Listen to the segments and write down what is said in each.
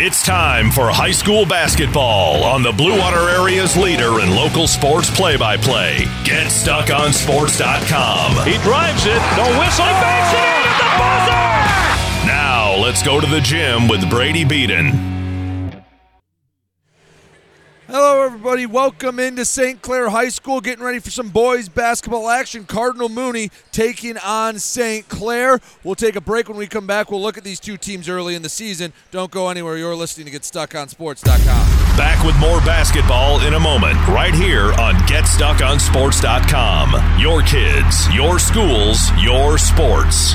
It's time for high school basketball on the Blue Water Area's leader in local sports play by play. Get stuck on GetStuckOnSports.com. He drives it. The whistle. He banks it in at the buzzer. Now, let's go to the gym with Brady Beaton. Hello, everybody. Welcome into St. Clair High School. Getting ready for some boys basketball action. Cardinal Mooney taking on St. Clair. We'll take a break when we come back. We'll look at these two teams early in the season. Don't go anywhere. You're listening to GetStuckOnSports.com. Back with more basketball in a moment, right here on GetStuckOnSports.com. Your kids, your schools, your sports.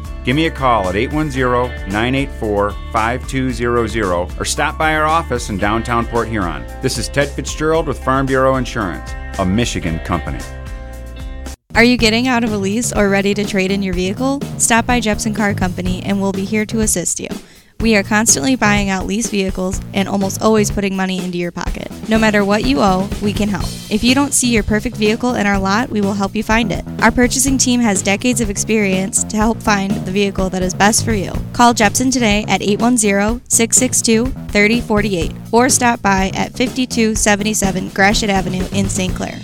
Give me a call at 810 984 5200 or stop by our office in downtown Port Huron. This is Ted Fitzgerald with Farm Bureau Insurance, a Michigan company. Are you getting out of a lease or ready to trade in your vehicle? Stop by Jepson Car Company and we'll be here to assist you. We are constantly buying out lease vehicles and almost always putting money into your pocket. No matter what you owe, we can help. If you don't see your perfect vehicle in our lot, we will help you find it. Our purchasing team has decades of experience to help find the vehicle that is best for you. Call Jepson today at 810-662-3048 or stop by at 5277 Gratiot Avenue in St. Clair.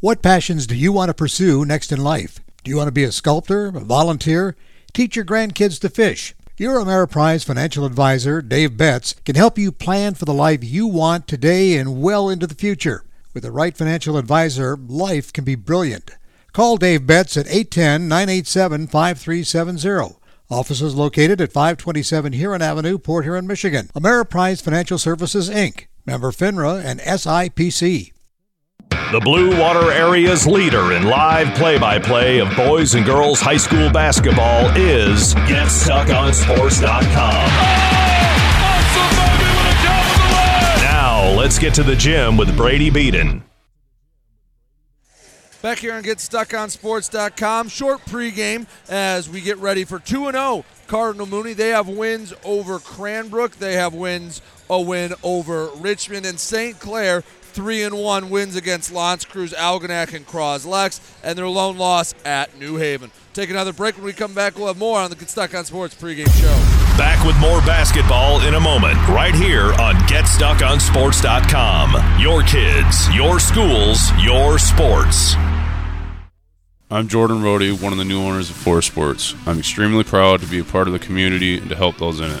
What passions do you want to pursue next in life? Do you want to be a sculptor, a volunteer? Teach your grandkids to fish. Your Ameriprise financial advisor, Dave Betts, can help you plan for the life you want today and well into the future. With the right financial advisor, life can be brilliant. Call Dave Betts at 810 987 5370. Offices located at 527 Huron Avenue, Port Huron, Michigan. Ameriprise Financial Services, Inc., member FINRA and SIPC. The Blue Water Area's leader in live play by play of boys and girls high school basketball is GetStuckOnSports.com. Now, let's get to the gym with Brady Beaton. Back here on GetStuckOnSports.com. Short pregame as we get ready for 2 0 Cardinal Mooney. They have wins over Cranbrook. They have wins a win over Richmond and St. Clair three and one wins against L'Anse Creuse, Algonac, and Croslex, and their lone loss at New Haven. Take another break. When we come back, we'll have more on the Get Stuck on Sports pregame show. Back with more basketball in a moment, right here on GetStuckOnSports.com. Your kids, your schools, your sports. I'm Jordan Rody, one of the new owners of Forest Sports. I'm extremely proud to be a part of the community and to help those in it.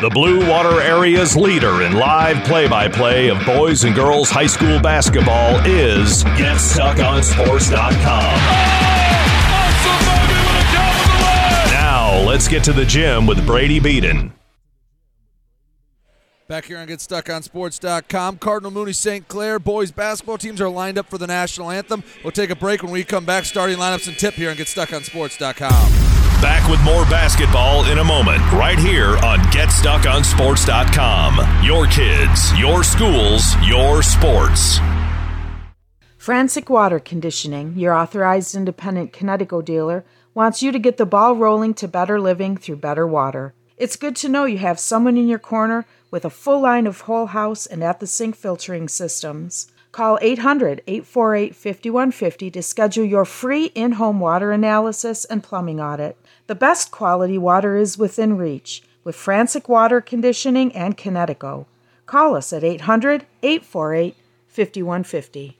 The Blue Water Area's leader in live play by play of boys and girls high school basketball is GetStuckOnSports.com. Now, let's get to the gym with Brady Beaton. Back here on GetStuckOnSports.com, Cardinal Mooney St. Clair boys basketball teams are lined up for the national anthem. We'll take a break when we come back. Starting lineups and tip here on GetStuckOnSports.com. Back with more basketball in a moment, right here on GetStuckOnSports.com. Your kids, your schools, your sports. Frantic Water Conditioning, your authorized independent Kinetico dealer, wants you to get the ball rolling to better living through better water. It's good to know you have someone in your corner with a full line of whole house and at the sink filtering systems. Call 800 848 5150 to schedule your free in home water analysis and plumbing audit. The best quality water is within reach with Frantic Water Conditioning and Kinetico. Call us at 800 848 5150.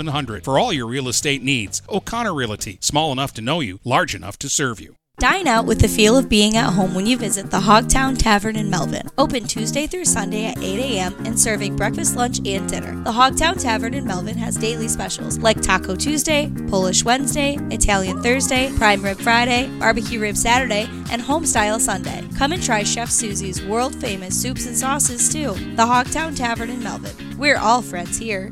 700 for all your real estate needs. O'Connor Realty, small enough to know you, large enough to serve you. Dine out with the feel of being at home when you visit the Hogtown Tavern in Melvin. Open Tuesday through Sunday at 8 a.m. and serving breakfast, lunch, and dinner. The Hogtown Tavern in Melvin has daily specials like Taco Tuesday, Polish Wednesday, Italian Thursday, Prime Rib Friday, Barbecue Rib Saturday, and Homestyle Sunday. Come and try Chef Susie's world famous soups and sauces too. The Hogtown Tavern in Melvin. We're all friends here.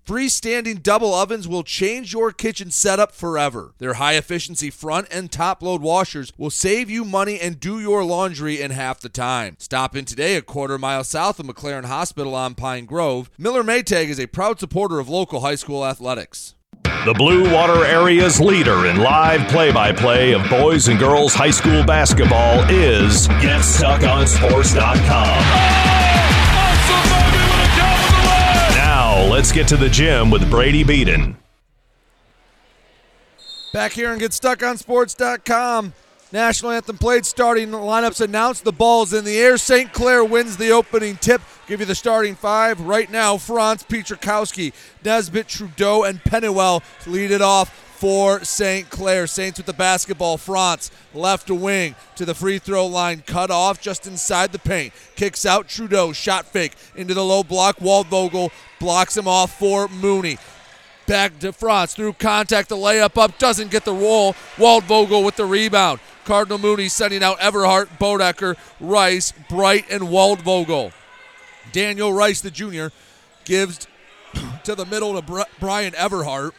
Freestanding double ovens will change your kitchen setup forever. Their high efficiency front and top load washers will save you money and do your laundry in half the time. Stop in today a quarter mile south of McLaren Hospital on Pine Grove. Miller Maytag is a proud supporter of local high school athletics. The Blue Water Area's leader in live play by play of boys and girls high school basketball is GetStuckOnSports.com. Let's get to the gym with Brady Beaton. Back here and GetStuckOnSports.com. National anthem played, starting lineups announced. The ball's in the air. St. Clair wins the opening tip. Give you the starting five right now. Franz Pietrzakowski, Nesbitt, Trudeau, and Pennywell lead it off for St. Clair. Saints with the basketball. Franz left wing to the free throw line, cut off just inside the paint. Kicks out Trudeau, shot fake into the low block. Waldvogel blocks him off for Mooney. Back to Franz through contact, the layup up doesn't get the roll. Waldvogel with the rebound. Cardinal Mooney sending out Everhart, Bodecker, Rice, Bright, and Waldvogel. Daniel Rice, the junior, gives to the middle to Brian Everhart.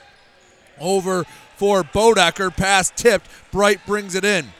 Over for Bodecker, pass tipped. Bright brings it in.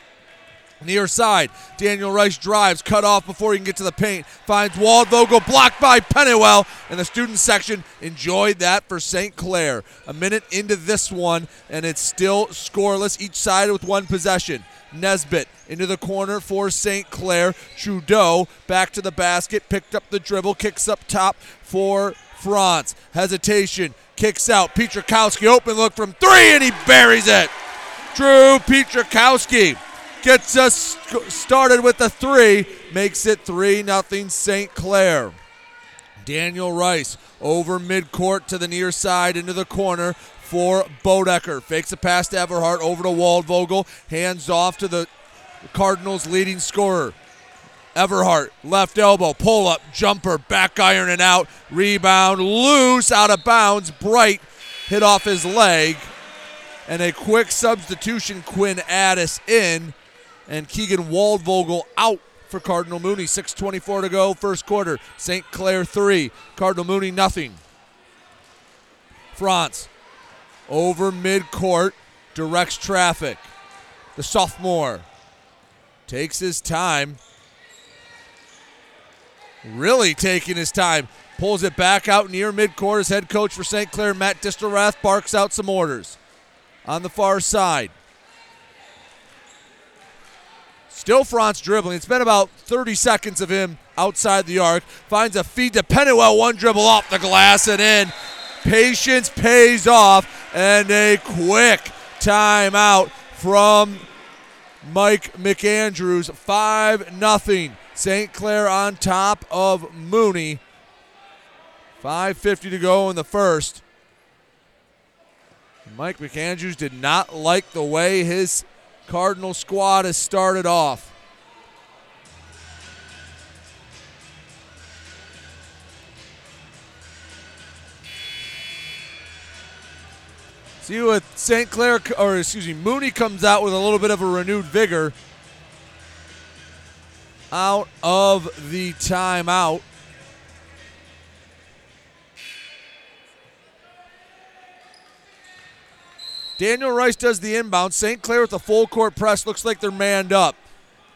Near side, Daniel Rice drives, cut off before he can get to the paint. Finds Waldvogel, blocked by Pennywell, and the student section enjoyed that for St. Clair. A minute into this one, and it's still scoreless, each side with one possession. Nesbitt into the corner for St. Clair. Trudeau back to the basket, picked up the dribble, kicks up top for Franz. Hesitation, kicks out. Pietrzakowski open look from three, and he buries it. Drew Pietrzakowski gets us started with the three, makes it 3 nothing St. Clair. Daniel Rice over midcourt to the near side into the corner for Bodecker. Fakes a pass to Everhart over to Waldvogel. Hands off to the Cardinals' leading scorer. Everhart, left elbow, pull up, jumper, back iron and out. Rebound, loose, out of bounds. Bright hit off his leg. And a quick substitution, Quinn Addis in and Keegan Waldvogel out for Cardinal Mooney. 6.24 to go, first quarter. St. Clair 3, Cardinal Mooney nothing. Franz over midcourt, directs traffic. The sophomore takes his time. Really taking his time. Pulls it back out near midcourt. His head coach for St. Clair, Matt Distelrath, barks out some orders. On the far side, Still Franz dribbling. It's been about 30 seconds of him outside the arc. Finds a feed to Pennywell. One dribble off the glass and in. Patience pays off. And a quick timeout from Mike McAndrews. 5 nothing. St. Clair on top of Mooney. 5.50 to go in the first. Mike McAndrews did not like the way his Cardinal squad has started off. See what St. Clair, or excuse me, Mooney comes out with a little bit of a renewed vigor out of the timeout. Daniel Rice does the inbound. St. Clair with the full court press. Looks like they're manned up.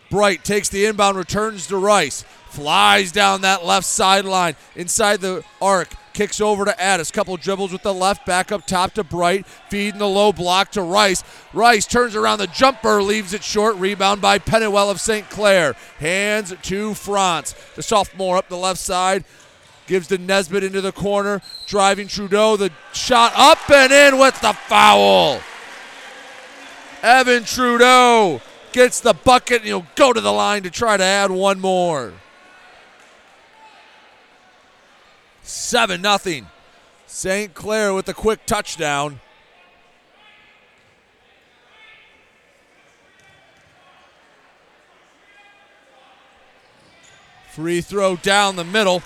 Bright takes the inbound, returns to Rice. Flies down that left sideline inside the arc. Kicks over to Addis. Couple dribbles with the left. Back up top to Bright. Feeding the low block to Rice. Rice turns around the jumper. Leaves it short. Rebound by Pennywell of St. Clair. Hands to Franz. The sophomore up the left side. Gives to Nesbitt into the corner. Driving Trudeau. The shot up and in with the foul. Evan Trudeau gets the bucket and he'll go to the line to try to add one more. 7 nothing. St. Clair with a quick touchdown. Free throw down the middle.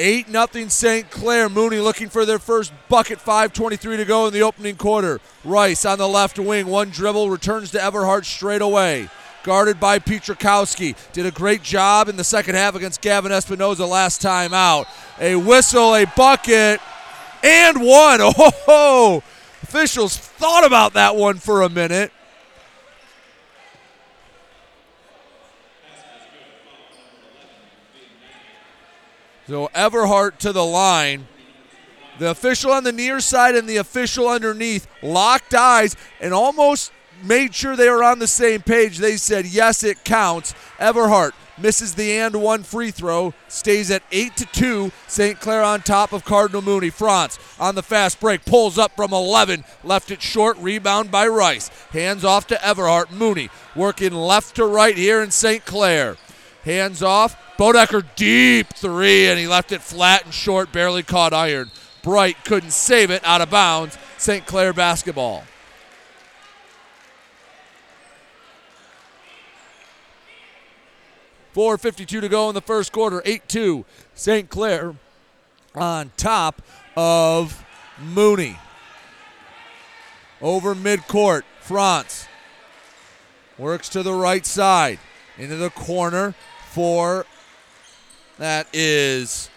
8 0 St. Clair. Mooney looking for their first bucket. 5.23 to go in the opening quarter. Rice on the left wing. One dribble returns to Everhart straight away. Guarded by Petrakowski. Did a great job in the second half against Gavin Espinoza last time out. A whistle, a bucket, and one. Oh, ho, officials thought about that one for a minute. So Everhart to the line. The official on the near side and the official underneath locked eyes and almost made sure they were on the same page. They said, yes, it counts. Everhart misses the and one free throw, stays at 8 to 2. St. Clair on top of Cardinal Mooney. Franz on the fast break, pulls up from 11, left it short, rebound by Rice. Hands off to Everhart. Mooney working left to right here in St. Clair. Hands off. Bodecker deep three, and he left it flat and short, barely caught iron. Bright couldn't save it out of bounds. St. Clair basketball. Four fifty-two to go in the first quarter. Eight two. St. Clair on top of Mooney. Over midcourt. Franz works to the right side into the corner for that is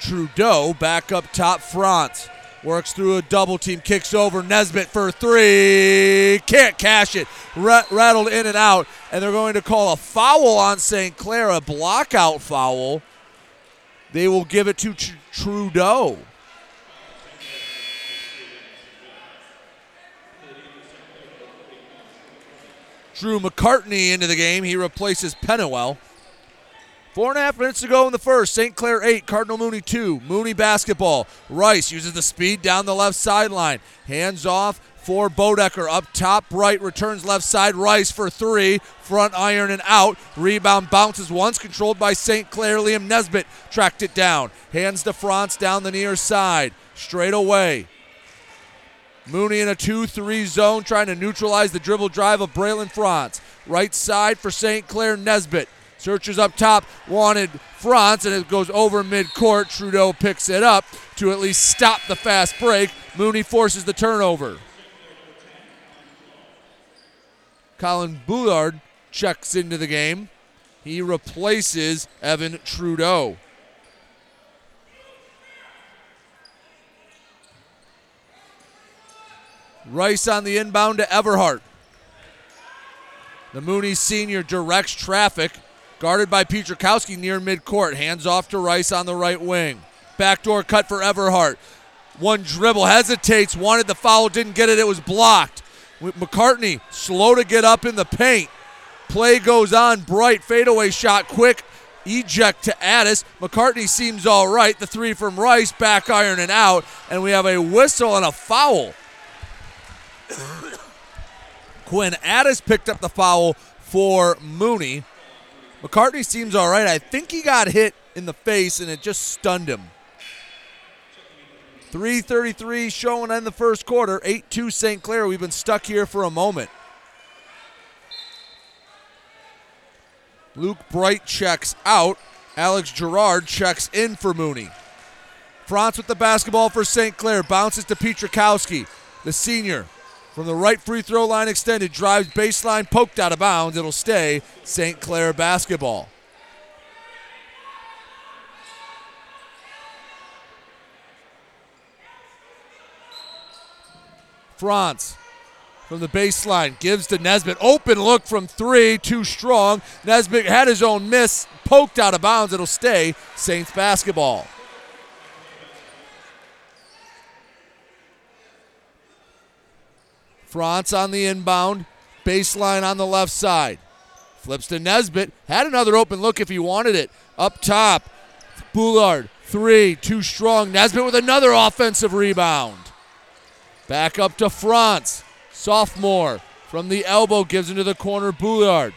Trudeau back up top. Franz works through a double team, kicks over Nesbitt for three. Can't cash it. rattled in and out, and they're going to call a foul on St. Clair, a blockout foul. They will give it to Tr- Trudeau. Drew McCartney into the game. He replaces Pennywell. Four and a half minutes to go in the first. St. Clair 8, Cardinal Mooney 2. Mooney basketball. Rice uses the speed down the left sideline. Hands off for Bodecker. Up top right, returns left side. Rice for three. Front iron and out. Rebound bounces once, controlled by St. Clair. Liam Nesbitt tracked it down. Hands to Franz down the near side. Straight away. Mooney in a 2 3 zone trying to neutralize the dribble drive of Braylon Franz. Right side for St. Clair Nesbitt. Searchers up top wanted Franz, and it goes over midcourt. Trudeau picks it up to at least stop the fast break. Mooney forces the turnover. Colin Boulard checks into the game. He replaces Evan Trudeau. Rice on the inbound to Everhart. The Mooney senior directs traffic Guarded by Petrakowski near midcourt. Hands off to Rice on the right wing. Backdoor cut for Everhart. One dribble, hesitates, wanted the foul, didn't get it, it was blocked. McCartney slow to get up in the paint. Play goes on, bright fadeaway shot, quick eject to Addis. McCartney seems all right. The three from Rice, back iron and out, and we have a whistle and a foul. Quinn Addis picked up the foul for Mooney. McCartney seems all right. I think he got hit in the face and it just stunned him. 333 showing in the first quarter. 8 2 St. Clair. We've been stuck here for a moment. Luke Bright checks out. Alex Gerard checks in for Mooney. Franz with the basketball for St. Clair. Bounces to Petrakowski, the senior. From the right free throw line extended, drives baseline, poked out of bounds. It'll stay St. Clair basketball. Franz from the baseline gives to Nesbitt. Open look from three, too strong. Nesbitt had his own miss, poked out of bounds. It'll stay Saints basketball. Franz on the inbound, baseline on the left side. Flips to Nesbitt. Had another open look if he wanted it. Up top, Boulard, three, too strong. Nesbitt with another offensive rebound. Back up to Franz. Sophomore from the elbow gives into the corner Boulard.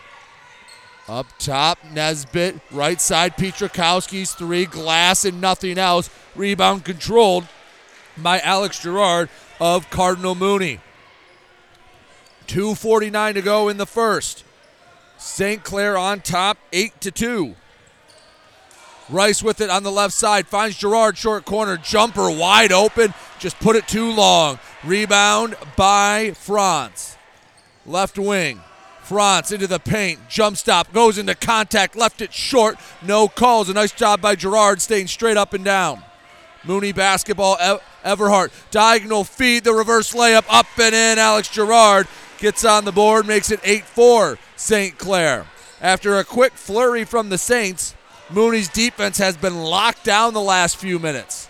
Up top, Nesbitt. Right side, Petrakowski's three. Glass and nothing else. Rebound controlled by Alex Gerard of Cardinal Mooney. 2.49 to go in the first. St. Clair on top, 8 to 2. Rice with it on the left side, finds Gerard short corner, jumper wide open, just put it too long. Rebound by Franz. Left wing. Franz into the paint, jump stop, goes into contact, left it short, no calls. A nice job by Gerard staying straight up and down. Mooney basketball, Everhart, diagonal feed, the reverse layup, up and in. Alex Gerard gets on the board, makes it 8 4 St. Clair. After a quick flurry from the Saints, Mooney's defense has been locked down the last few minutes.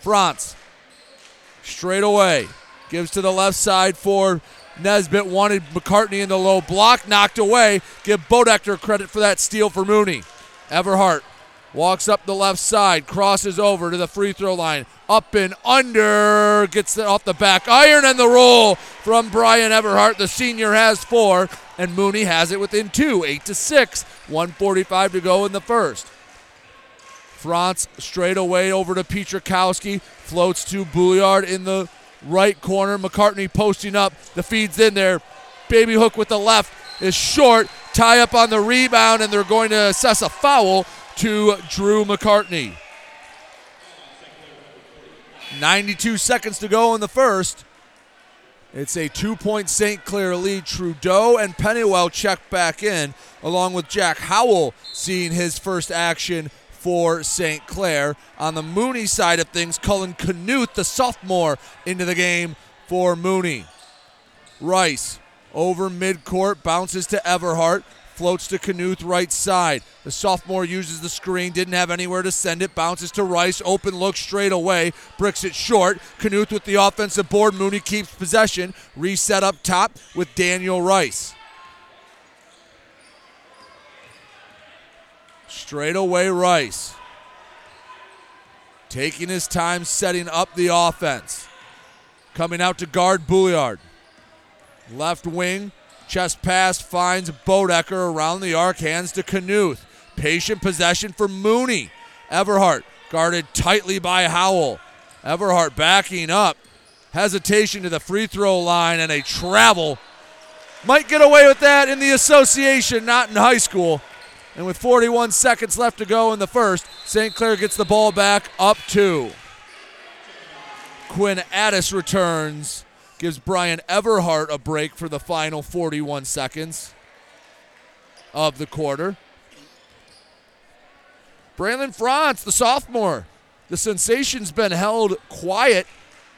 Franz, straight away, gives to the left side for Nesbitt. Wanted McCartney in the low block, knocked away. Give Bodecker credit for that steal for Mooney. Everhart walks up the left side, crosses over to the free throw line, up and under, gets it off the back iron and the roll from Brian Everhart. The senior has four, and Mooney has it within two, eight to six. 145 to go in the first. Franz straight away over to Petrakowski, floats to Boulard in the right corner. McCartney posting up, the feed's in there. Baby hook with the left is short. Tie up on the rebound, and they're going to assess a foul to Drew McCartney. 92 seconds to go in the first. It's a two point St. Clair lead. Trudeau and Pennywell check back in, along with Jack Howell seeing his first action for St. Clair. On the Mooney side of things, Cullen Knuth, the sophomore, into the game for Mooney. Rice over midcourt, bounces to Everhart. Floats to Knuth right side. The sophomore uses the screen, didn't have anywhere to send it. Bounces to Rice. Open look straight away. Bricks it short. Knuth with the offensive board. Mooney keeps possession. Reset up top with Daniel Rice. Straight away, Rice. Taking his time setting up the offense. Coming out to guard Boulard. Left wing, Chest pass finds Bodecker around the arc, hands to Knuth. Patient possession for Mooney. Everhart guarded tightly by Howell. Everhart backing up. Hesitation to the free throw line and a travel. Might get away with that in the association, not in high school. And with 41 seconds left to go in the first, St. Clair gets the ball back up two. Quinn Addis returns gives Brian Everhart a break for the final 41 seconds of the quarter. Braylon Franz, the sophomore. The sensation's been held quiet,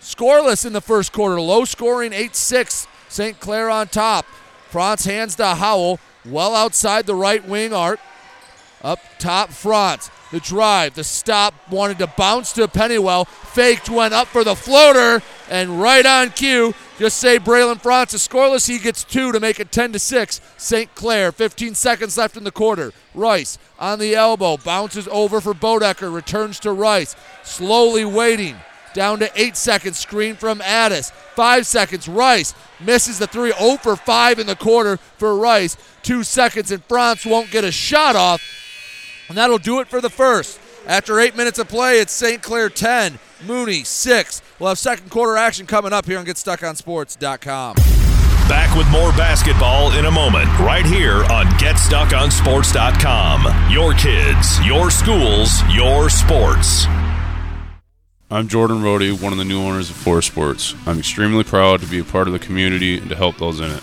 scoreless in the first quarter. Low scoring 8 6. St. Clair on top. Franz hands to Howell, well outside the right wing arc. Up top, Franz. The drive, the stop, wanted to bounce to Pennywell. Faked, went up for the floater, and right on cue, just say Braylon Franz is scoreless. He gets two to make it 10 to 6. St. Clair, 15 seconds left in the quarter. Rice on the elbow, bounces over for Bodecker, returns to Rice. Slowly waiting. Down to eight seconds. Screen from Addis. Five seconds. Rice misses the three. 0 for 5 in the quarter for Rice. Two seconds, and Franz won't get a shot off. And that'll do it for the first. After eight minutes of play, it's St. Clair 10, Mooney 6. We'll have second quarter action coming up here on GetStuckOnSports.com. Back with more basketball in a moment, right here on GetStuckOnSports.com. Your kids, your schools, your sports. I'm Jordan Rody, one of the new owners of Forest Sports. I'm extremely proud to be a part of the community and to help those in it.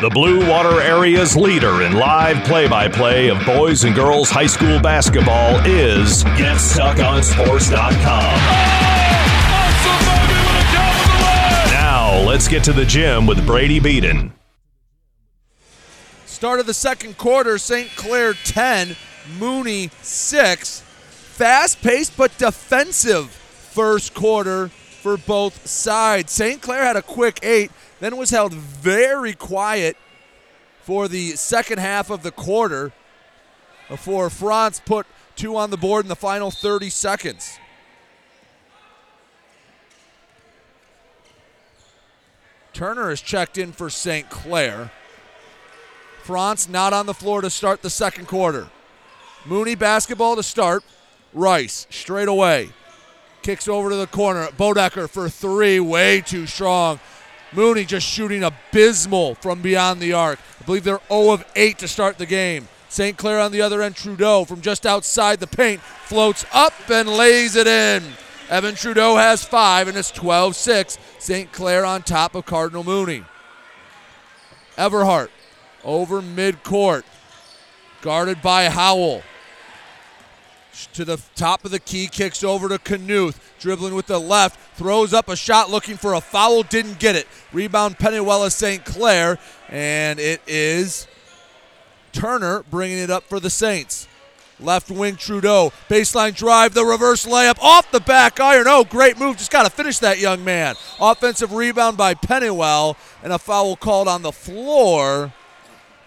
The Blue Water Area's leader in live play by play of boys and girls high school basketball is GetStuckOnSports.com. Now, let's get to the gym with Brady Beaton. Start of the second quarter, St. Clair 10, Mooney 6. Fast paced but defensive first quarter for both sides. St. Clair had a quick eight, then was held very quiet for the second half of the quarter before Franz put two on the board in the final 30 seconds. Turner is checked in for St. Clair. Franz not on the floor to start the second quarter. Mooney basketball to start. Rice straight away. Kicks over to the corner. Bodecker for three. Way too strong. Mooney just shooting abysmal from beyond the arc. I believe they're 0 of 8 to start the game. St. Clair on the other end. Trudeau from just outside the paint floats up and lays it in. Evan Trudeau has five, and it's 12 6. St. Clair on top of Cardinal Mooney. Everhart over midcourt, guarded by Howell. To the top of the key, kicks over to Knuth, dribbling with the left, throws up a shot looking for a foul, didn't get it. Rebound Pennyweller St. Clair, and it is Turner bringing it up for the Saints. Left wing Trudeau, baseline drive, the reverse layup off the back iron. Oh, great move. Just got to finish that young man. Offensive rebound by Pennywell, and a foul called on the floor.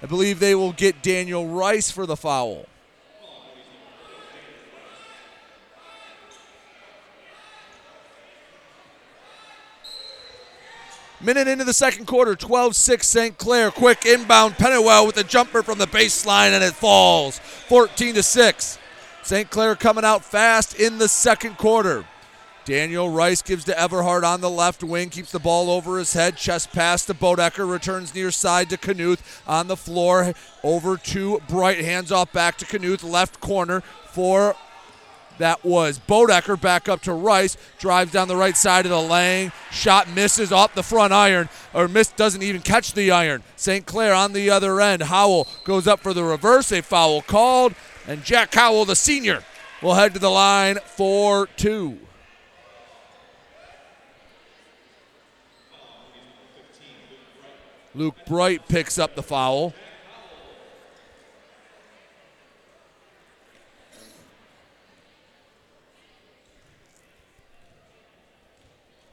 I believe they will get Daniel Rice for the foul. Minute into the second quarter, 12 6 St. Clair. Quick inbound. Pennywell with a jumper from the baseline and it falls. 14 to 6. St. Clair coming out fast in the second quarter. Daniel Rice gives to Everhart on the left wing, keeps the ball over his head, chest pass to Bodecker, returns near side to Knuth on the floor, over to Bright, hands off back to Knuth, left corner for that was Bodecker back up to Rice, drives down the right side of the lane, shot misses off the front iron, or miss doesn't even catch the iron. St. Clair on the other end. Howell goes up for the reverse, a foul called, and Jack Howell, the senior, will head to the line for two. Luke Bright picks up the foul.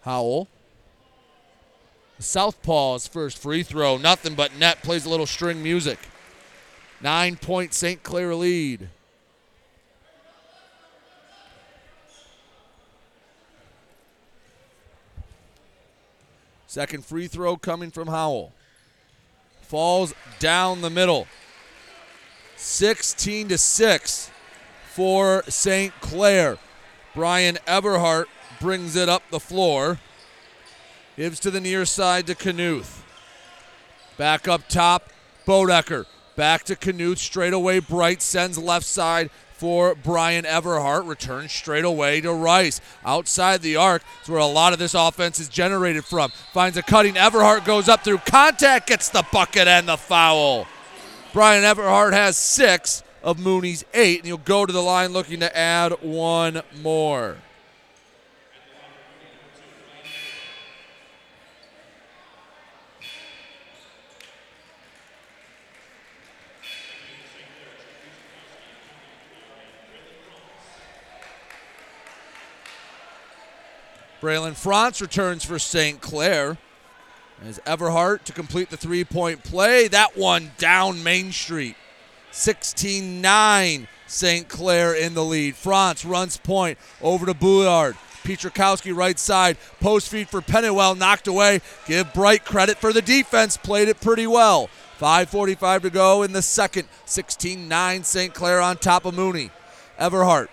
Howell. Southpaw's first free throw, nothing but net, plays a little string music. Nine point St. Clair lead. Second free throw coming from Howell. Falls down the middle. 16 to 6 for St. Clair. Brian Everhart brings it up the floor. Gives to the near side to Knuth. Back up top, Bodecker. Back to Knuth, straight away. Bright sends left side for Brian Everhart. Returns straight away to Rice. Outside the arc is where a lot of this offense is generated from. Finds a cutting. Everhart goes up through contact, gets the bucket and the foul. Brian Everhart has six of Mooney's eight, and he'll go to the line looking to add one more. Braylon Franz returns for St. Clair. As Everhart to complete the three point play. That one down Main Street. 16 9. St. Clair in the lead. Franz runs point over to Boulard. Petrakowski right side. Post feed for Pennywell knocked away. Give Bright credit for the defense. Played it pretty well. 5.45 to go in the second. 16 9 St. Clair on top of Mooney. Everhart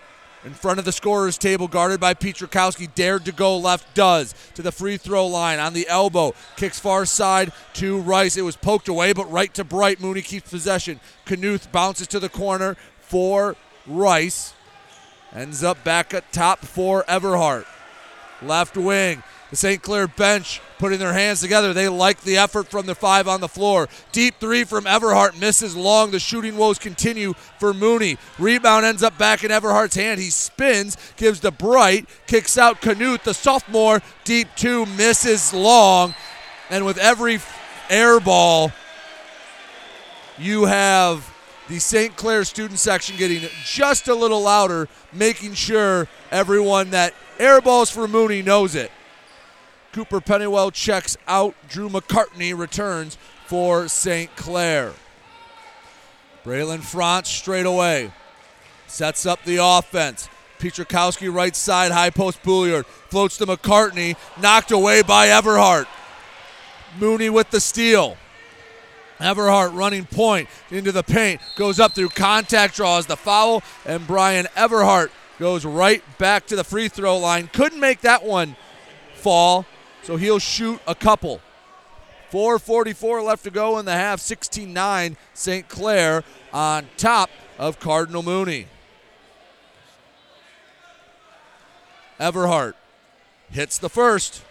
in front of the scorer's table, guarded by Petrakowski. Dared to go left, does. To the free throw line on the elbow. Kicks far side to Rice. It was poked away, but right to Bright. Mooney keeps possession. Knuth bounces to the corner for Rice. Ends up back at top for Everhart. Left wing. The St. Clair bench putting their hands together. They like the effort from the five on the floor. Deep three from Everhart misses long. The shooting woes continue for Mooney. Rebound ends up back in Everhart's hand. He spins, gives to Bright, kicks out Knuth, the sophomore. Deep two misses long. And with every air ball, you have the St. Clair student section getting just a little louder, making sure everyone that air balls for Mooney knows it. Cooper Pennywell checks out. Drew McCartney returns for St. Clair. Braylon Franz straight away. Sets up the offense. Petrakowski right side, high post Boulard. Floats to McCartney. Knocked away by Everhart. Mooney with the steal. Everhart running point into the paint. Goes up through contact, draws the foul, and Brian Everhart goes right back to the free throw line. Couldn't make that one fall. So he'll shoot a couple. 4.44 left to go in the half. 16 9 St. Clair on top of Cardinal Mooney. Everhart hits the first.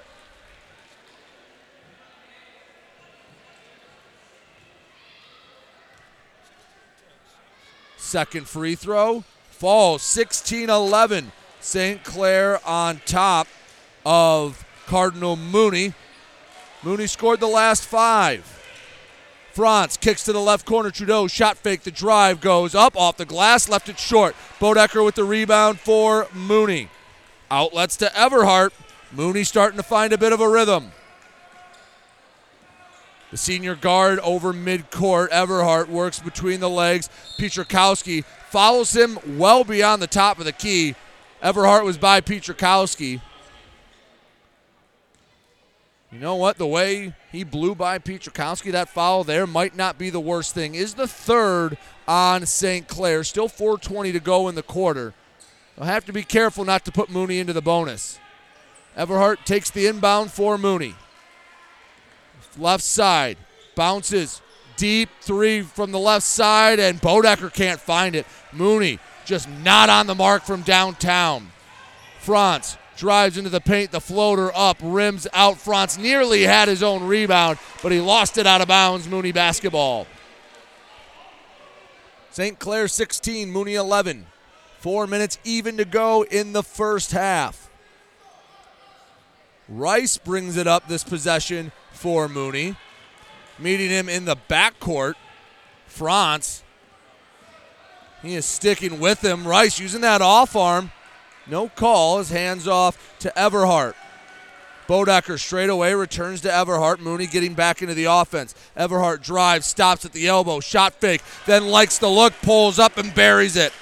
Second free throw falls 16 11. St. Clair on top of Cardinal Mooney. Mooney scored the last five. Franz kicks to the left corner. Trudeau shot fake. The drive goes up off the glass, left it short. Bodecker with the rebound for Mooney. Outlets to Everhart. Mooney starting to find a bit of a rhythm. The senior guard over midcourt. Everhart works between the legs. Petrakowski follows him well beyond the top of the key. Everhart was by Petrakowski. You know what? The way he blew by Petrakowski, that foul there might not be the worst thing. Is the third on St. Clair. Still 4.20 to go in the quarter. They'll have to be careful not to put Mooney into the bonus. Everhart takes the inbound for Mooney. Left side. Bounces. Deep three from the left side, and Bodecker can't find it. Mooney just not on the mark from downtown. Franz drives into the paint, the floater up, rims out. Franz nearly had his own rebound, but he lost it out of bounds. Mooney basketball. St. Clair 16, Mooney 11. Four minutes even to go in the first half. Rice brings it up this possession for Mooney. Meeting him in the backcourt, Franz. He is sticking with him. Rice using that off arm. No call. His hands off to Everhart. Bodecker straight away returns to Everhart. Mooney getting back into the offense. Everhart drives, stops at the elbow, shot fake, then likes the look, pulls up and buries it.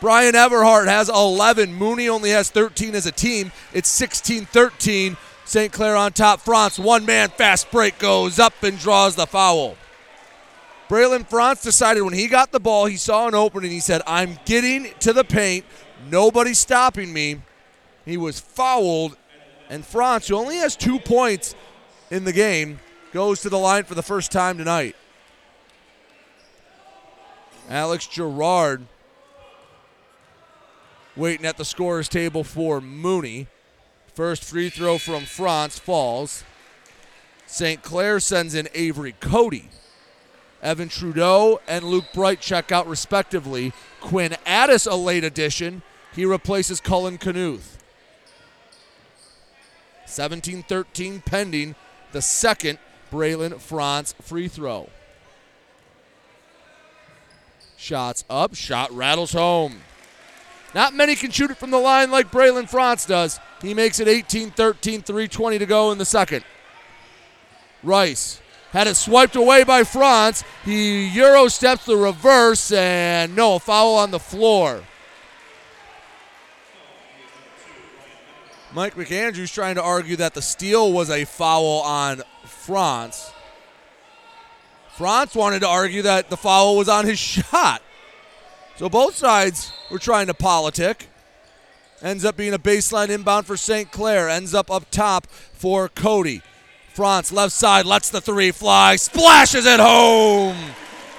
Brian Everhart has 11. Mooney only has 13 as a team. It's 16 13. St. Clair on top. Franz, one man fast break, goes up and draws the foul. Braylon Franz decided when he got the ball, he saw an opening. He said, I'm getting to the paint. Nobody stopping me. He was fouled, and Franz, who only has two points in the game, goes to the line for the first time tonight. Alex Gerard waiting at the scorer's table for Mooney. First free throw from Franz falls. St. Clair sends in Avery Cody. Evan Trudeau and Luke Bright check out respectively. Quinn Addis, a late addition. He replaces Cullen Knuth. 17 13 pending the second Braylon Franz free throw. Shots up, shot rattles home. Not many can shoot it from the line like Braylon Franz does. He makes it 18 13, 320 to go in the second. Rice had it swiped away by Franz. He Euro steps the reverse, and no, a foul on the floor. Mike McAndrews trying to argue that the steal was a foul on Franz. Franz wanted to argue that the foul was on his shot. So both sides were trying to politic. Ends up being a baseline inbound for St. Clair. Ends up up top for Cody. Franz left side lets the three fly, splashes it home.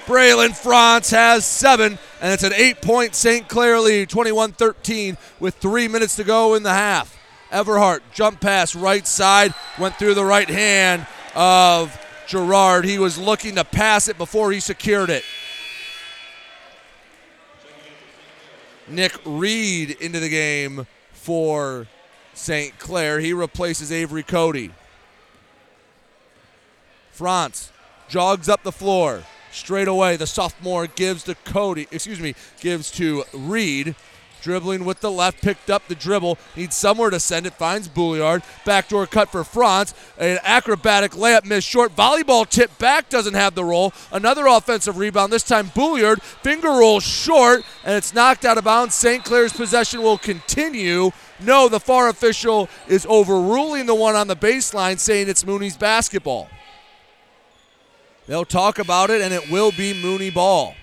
Braylon Franz has seven, and it's an eight point St. Clair lead, 21 13, with three minutes to go in the half. Everhart jump pass right side, went through the right hand of Gerard. He was looking to pass it before he secured it. Nick Reed into the game for St. Clair. He replaces Avery Cody. Franz jogs up the floor. Straight away, the sophomore gives to Cody, excuse me, gives to Reed. Dribbling with the left, picked up the dribble, needs somewhere to send it, finds Boulard. Backdoor cut for Franz. An acrobatic layup missed short. Volleyball tip back, doesn't have the roll. Another offensive rebound, this time Boulard. Finger roll short, and it's knocked out of bounds. St. Clair's possession will continue. No, the far official is overruling the one on the baseline, saying it's Mooney's basketball. They'll talk about it, and it will be Mooney ball.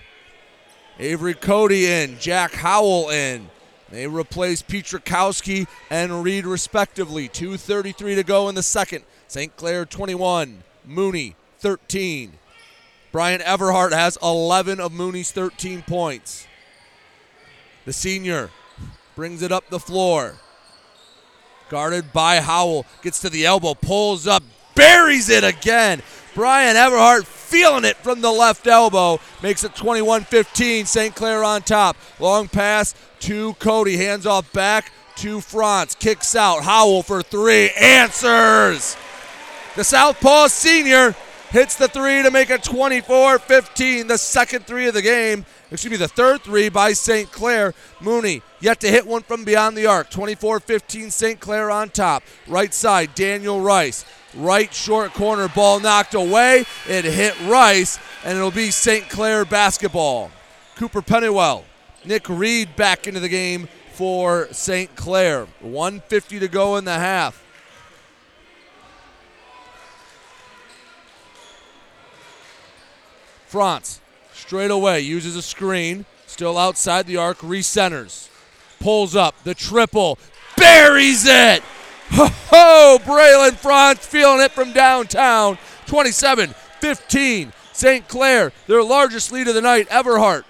Avery Cody in, Jack Howell in. They replace Petrakowski and Reed respectively. 2.33 to go in the second. St. Clair 21, Mooney 13. Brian Everhart has 11 of Mooney's 13 points. The senior brings it up the floor. Guarded by Howell. Gets to the elbow, pulls up, buries it again. Brian Everhart feeling it from the left elbow. Makes it 21 15. St. Clair on top. Long pass to Cody. Hands off back to Franz. Kicks out. Howell for three. Answers. The Southpaw senior hits the three to make it 24 15. The second three of the game. Excuse me, the third three by St. Clair. Mooney yet to hit one from beyond the arc. 24 15. St. Clair on top. Right side, Daniel Rice. Right short corner ball knocked away. It hit Rice, and it'll be St. Clair basketball. Cooper Pennywell, Nick Reed back into the game for St. Clair. 150 to go in the half. Franz, straight away, uses a screen. Still outside the arc, recenters. Pulls up, the triple, buries it! Ho ho! Braylon Franz feeling it from downtown. 27 15. St. Clair, their largest lead of the night. Everhart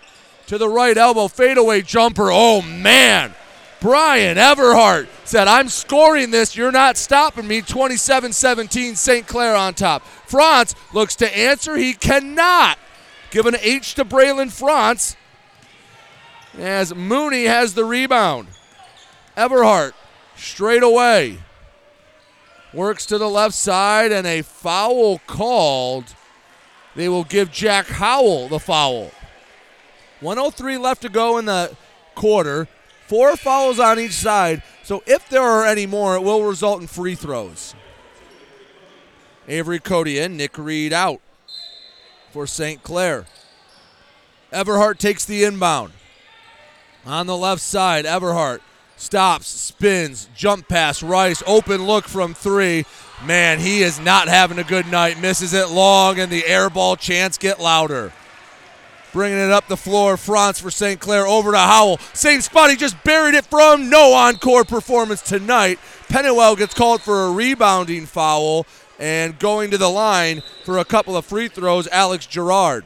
to the right elbow, fadeaway jumper. Oh, man. Brian Everhart said, I'm scoring this. You're not stopping me. 27 17. St. Clair on top. Franz looks to answer. He cannot. Give an H to Braylon Franz as Mooney has the rebound. Everhart straight away works to the left side and a foul called. They will give Jack Howell the foul. 103 left to go in the quarter. Four fouls on each side. So if there are any more, it will result in free throws. Avery Cody in, Nick Reed out for St. Clair. Everhart takes the inbound. On the left side, Everhart stops, spins, jump pass, Rice, open look from three. Man, he is not having a good night. Misses it long, and the air ball chants get louder. Bringing it up the floor, Franz for St. Clair over to Howell. Same spot he just buried it from. No encore performance tonight. Pennywell gets called for a rebounding foul and going to the line for a couple of free throws, Alex Gerard.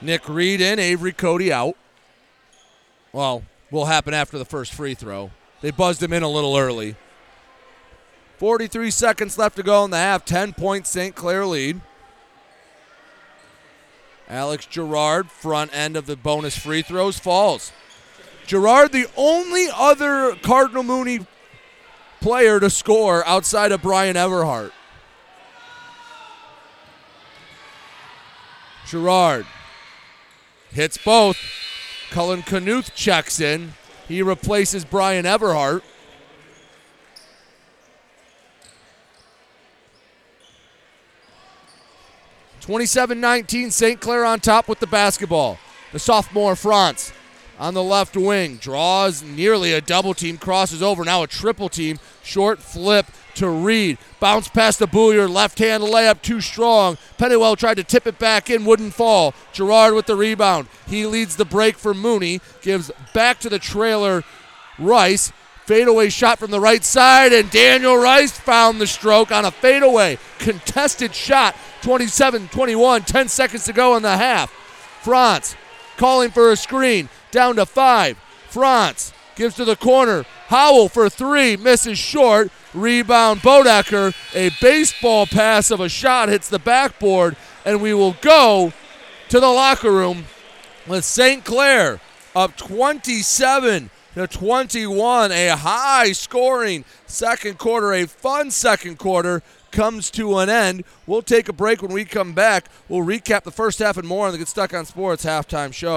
Nick Reed in, Avery Cody out. Well, will happen after the first free throw. They buzzed him in a little early. 43 seconds left to go in the half. 10 point St. Clair lead. Alex Gerard, front end of the bonus free throws, falls. Gerard, the only other Cardinal Mooney player to score outside of Brian Everhart. Gerard hits both. Cullen Knuth checks in. He replaces Brian Everhart. Twenty-seven nineteen, St. Clair on top with the basketball. The sophomore Franz on the left wing draws nearly a double team, crosses over. Now a triple team. Short flip to Reed. Bounce past the Boulard. Left hand layup too strong. Pennywell tried to tip it back in, wouldn't fall. Gerard with the rebound. He leads the break for Mooney. Gives back to the trailer Rice. Fadeaway shot from the right side, and Daniel Rice found the stroke on a fadeaway. Contested shot, 27 21, 10 seconds to go in the half. Franz calling for a screen, down to five. Franz gives to the corner. Howell for three, misses short. Rebound Bodecker. A baseball pass of a shot hits the backboard, and we will go to the locker room with St. Clair up 27 to 21. A high scoring second quarter, a fun second quarter comes to an end. We'll take a break when we come back. We'll recap the first half and more on the Get Stuck on Sports halftime show.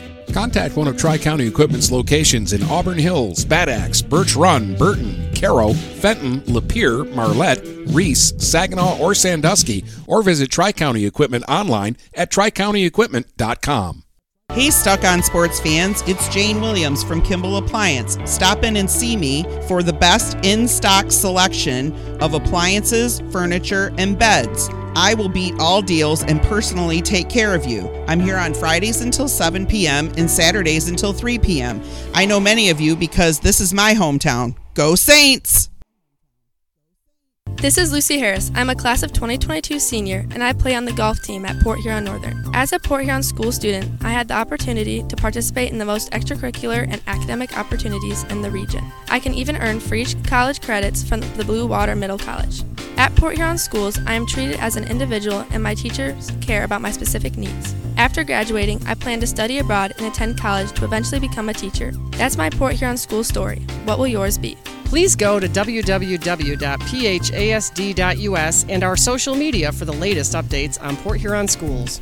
Contact one of Tri County Equipment's locations in Auburn Hills, Bad Axe, Birch Run, Burton, Caro, Fenton, Lapeer, Marlette, Reese, Saginaw, or Sandusky, or visit Tri County Equipment online at tricountyequipment.com. Hey, Stuck on Sports fans, it's Jane Williams from Kimball Appliance. Stop in and see me for the best in stock selection of appliances, furniture, and beds. I will beat all deals and personally take care of you. I'm here on Fridays until 7 p.m. and Saturdays until 3 p.m. I know many of you because this is my hometown. Go Saints! This is Lucy Harris. I'm a class of 2022 senior and I play on the golf team at Port Huron Northern. As a Port Huron school student, I had the opportunity to participate in the most extracurricular and academic opportunities in the region. I can even earn free college credits from the Blue Water Middle College. At Port Huron schools, I am treated as an individual and my teachers care about my specific needs. After graduating, I plan to study abroad and attend college to eventually become a teacher. That's my Port Huron school story. What will yours be? Please go to www.phasd.us and our social media for the latest updates on Port Huron schools.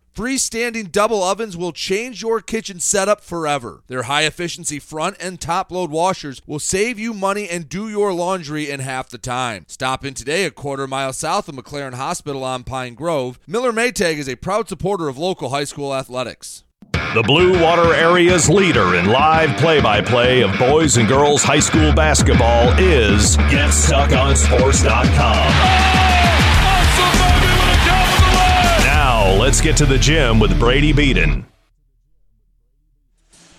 Freestanding double ovens will change your kitchen setup forever. Their high efficiency front and top load washers will save you money and do your laundry in half the time. Stop in today a quarter mile south of McLaren Hospital on Pine Grove. Miller Maytag is a proud supporter of local high school athletics. The Blue Water Area's leader in live play by play of boys and girls high school basketball is GetStuckOnSports.com. Let's get to the gym with Brady Beaton.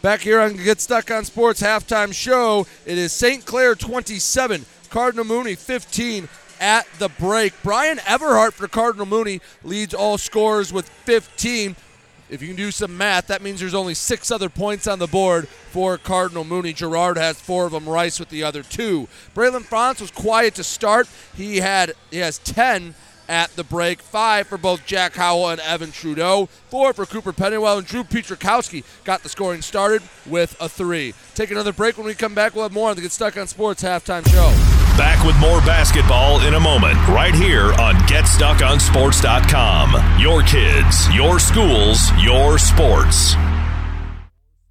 Back here on Get Stuck on Sports halftime show, it is St. Clair 27, Cardinal Mooney 15 at the break. Brian Everhart for Cardinal Mooney leads all scorers with 15. If you can do some math, that means there's only six other points on the board for Cardinal Mooney. Gerard has four of them. Rice with the other two. Braylon Franz was quiet to start. He had he has 10 at the break. Five for both Jack Howell and Evan Trudeau. Four for Cooper Pennywell and Drew Petrakowski got the scoring started with a three. Take another break. When we come back, we'll have more on the Get Stuck on Sports halftime show. Back with more basketball in a moment, right here on GetStuckOnSports.com. Your kids, your schools, your sports.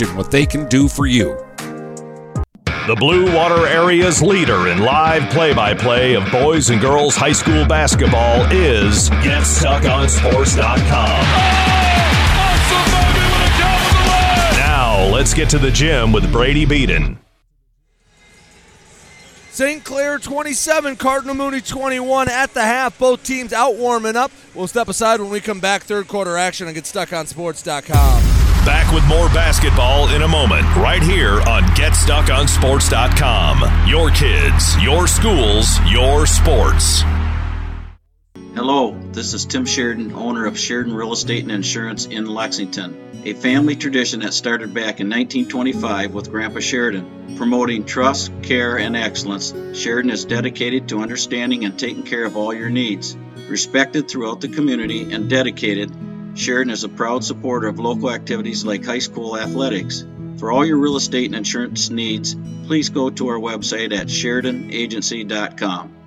what they can do for you. The Blue Water Area's leader in live play by play of boys and girls high school basketball is GetStuckOnSports.com. Now, let's get to the gym with Brady Beaton. St. Clair 27, Cardinal Mooney 21 at the half. Both teams out warming up. We'll step aside when we come back. Third quarter action and get stuck on sports.com. Back with more basketball in a moment, right here on GetStuckOnSports.com. Your kids, your schools, your sports. Hello, this is Tim Sheridan, owner of Sheridan Real Estate and Insurance in Lexington, a family tradition that started back in 1925 with Grandpa Sheridan. Promoting trust, care, and excellence, Sheridan is dedicated to understanding and taking care of all your needs. Respected throughout the community and dedicated, Sheridan is a proud supporter of local activities like high school athletics. For all your real estate and insurance needs, please go to our website at SheridanAgency.com.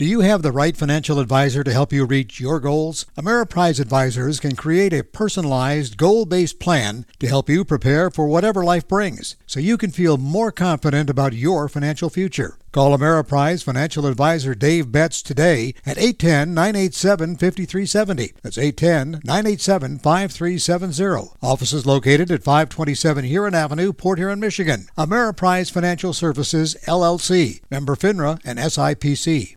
Do you have the right financial advisor to help you reach your goals? Ameriprise Advisors can create a personalized, goal based plan to help you prepare for whatever life brings so you can feel more confident about your financial future. Call Ameriprise Financial Advisor Dave Betts today at 810 987 5370. That's 810 987 5370. Office is located at 527 Huron Avenue, Port Huron, Michigan. Ameriprise Financial Services, LLC. Member FINRA and SIPC.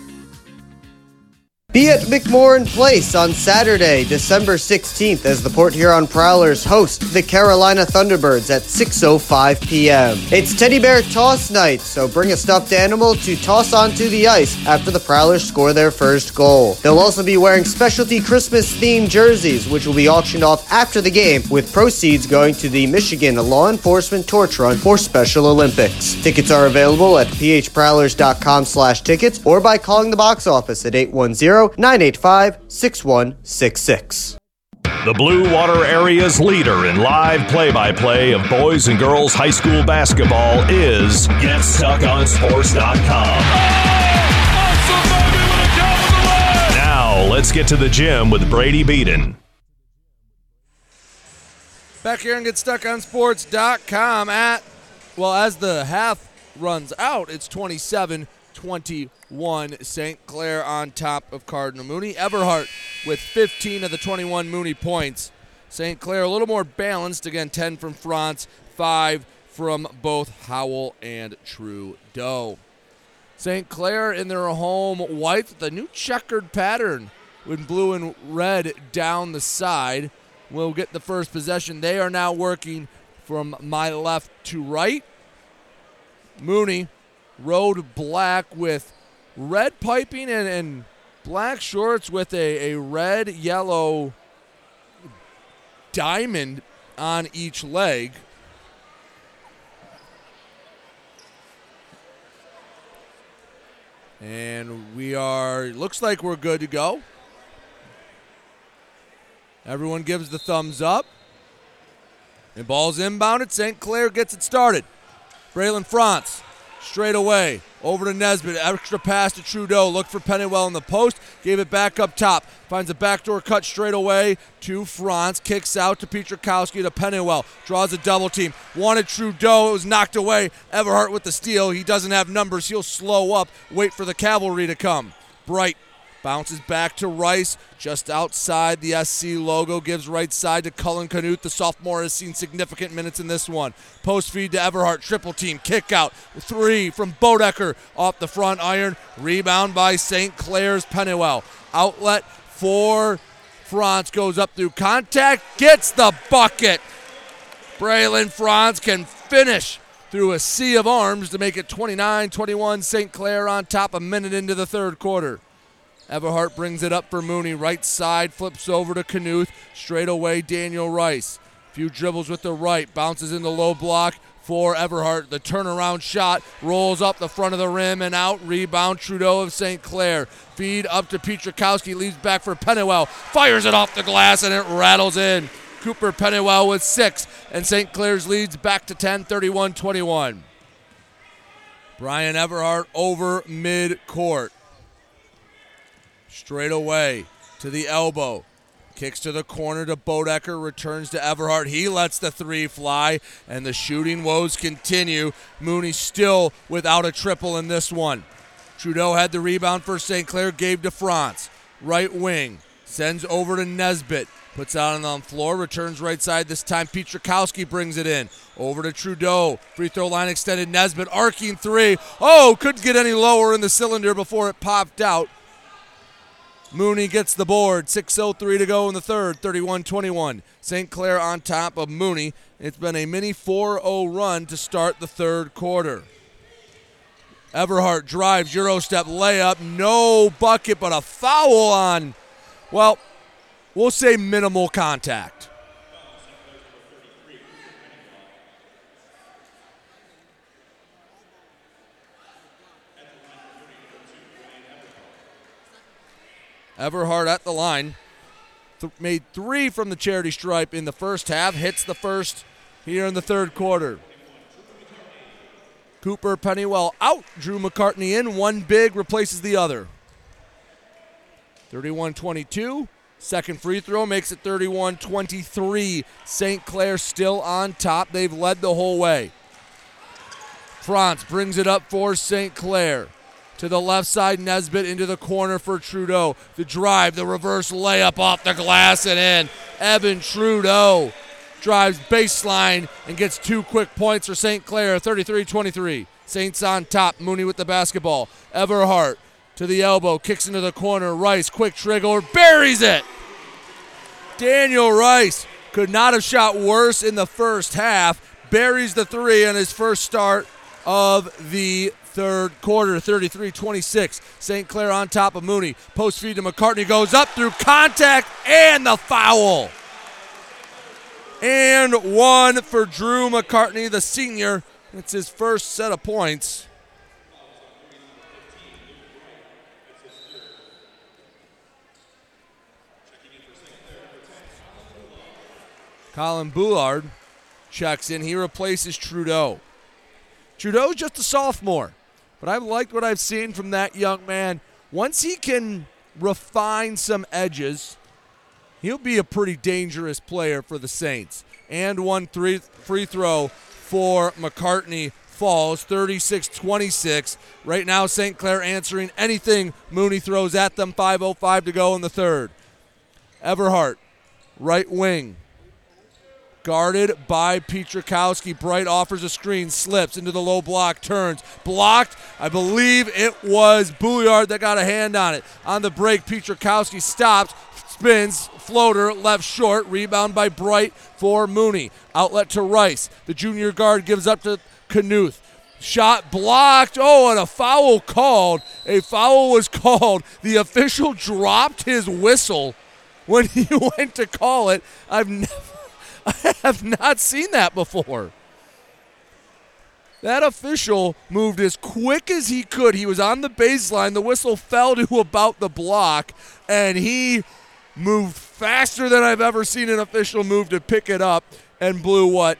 Be at McMorran Place on Saturday, December 16th as the Port Huron Prowlers host the Carolina Thunderbirds at 6.05 p.m. It's Teddy Bear Toss Night, so bring a stuffed animal to toss onto the ice after the Prowlers score their first goal. They'll also be wearing specialty Christmas-themed jerseys, which will be auctioned off after the game, with proceeds going to the Michigan Law Enforcement Torch Run for Special Olympics. Tickets are available at phprowlers.com slash tickets or by calling the box office at 810 985 6166. The Blue Water Area's leader in live play by play of boys and girls high school basketball is GetStuckOnSports.com. Now, let's get to the gym with Brady Beaton. Back here and get on sports.com at, well, as the half runs out, it's 27 21. St. Clair on top of Cardinal Mooney. Everhart with 15 of the 21 Mooney points. St. Clair a little more balanced. Again, 10 from Franz, 5 from both Howell and Trudeau. St. Clair in their home white a new checkered pattern with blue and red down the side. Will get the first possession. They are now working from my left to right. Mooney road black with red piping and, and black shorts with a, a red yellow diamond on each leg. And we are, looks like we're good to go. Everyone gives the thumbs up. And ball's inbounded. St. Clair gets it started. Braylon Franz straight away. Over to Nesbitt. Extra pass to Trudeau. Looked for Pennywell in the post. Gave it back up top. Finds a backdoor cut straight away to Franz. Kicks out to Petrakowski to Pennywell. Draws a double team. Wanted Trudeau. It was knocked away. Everhart with the steal. He doesn't have numbers. He'll slow up. Wait for the cavalry to come. Bright Bounces back to Rice, just outside the SC logo. Gives right side to Cullen Knuth. The sophomore has seen significant minutes in this one. Post feed to Everhart. Triple team. Kick out. Three from Bodecker off the front iron. Rebound by St. Clair's Pennywell. Outlet for Franz. Goes up through contact. Gets the bucket. Braylon Franz can finish through a sea of arms to make it 29 21. St. Clair on top a minute into the third quarter. Everhart brings it up for Mooney. Right side, flips over to Knuth. Straight away, Daniel Rice. Few dribbles with the right, bounces in the low block for Everhart. The turnaround shot rolls up the front of the rim and out. Rebound, Trudeau of St. Clair. Feed up to Petrakowski, leaves back for Pennywell. Fires it off the glass and it rattles in. Cooper Pennywell with six, and St. Clair's leads back to 10, 31 21. Brian Everhart over mid court. Straight away to the elbow. Kicks to the corner to Bodecker, returns to Everhart. He lets the three fly, and the shooting woes continue. Mooney still without a triple in this one. Trudeau had the rebound for St. Clair, gave to Franz. Right wing, sends over to Nesbitt. Puts out on the floor, returns right side this time. Petrakowski brings it in. Over to Trudeau. Free throw line extended. Nesbitt arcing three. Oh, couldn't get any lower in the cylinder before it popped out. Mooney gets the board. 6.03 to go in the third, 31 21. St. Clair on top of Mooney. It's been a mini 4 0 run to start the third quarter. Everhart drives, Euro step layup. No bucket, but a foul on, well, we'll say minimal contact. Everhart at the line. Th- made three from the charity stripe in the first half. Hits the first here in the third quarter. Cooper Pennywell out. Drew McCartney in. One big replaces the other. 31 22. Second free throw makes it 31 23. St. Clair still on top. They've led the whole way. Franz brings it up for St. Clair. To the left side, Nesbitt into the corner for Trudeau. The drive, the reverse layup off the glass and in. Evan Trudeau drives baseline and gets two quick points for St. Clair, 33 23. Saints on top. Mooney with the basketball. Everhart to the elbow, kicks into the corner. Rice, quick trigger, buries it. Daniel Rice could not have shot worse in the first half. Buries the three on his first start of the third quarter, 33 26. St. Clair on top of Mooney. Post feed to McCartney goes up through contact and the foul. And one for Drew McCartney, the senior. It's his first set of points. Colin Boulard checks in. He replaces Trudeau. Trudeau's just a sophomore, but I've liked what I've seen from that young man. Once he can refine some edges, he'll be a pretty dangerous player for the Saints. And one three free throw for McCartney falls 36 26. Right now, St. Clair answering anything Mooney throws at them. 5.05 to go in the third. Everhart, right wing, guarded by Petrakowski. Bright offers a screen, slips into the low block, turns, blocked. I believe it was Boulard that got a hand on it. On the break, Petrakowski stops, spins, floater, left short, rebound by Bright for Mooney. Outlet to Rice. The junior guard gives up to Knuth. Shot blocked. Oh, and a foul called. A foul was called. The official dropped his whistle when he went to call it. I've never I have not seen that before. That official moved as quick as he could. He was on the baseline. The whistle fell to about the block, and he moved faster than I've ever seen an official move to pick it up and blew what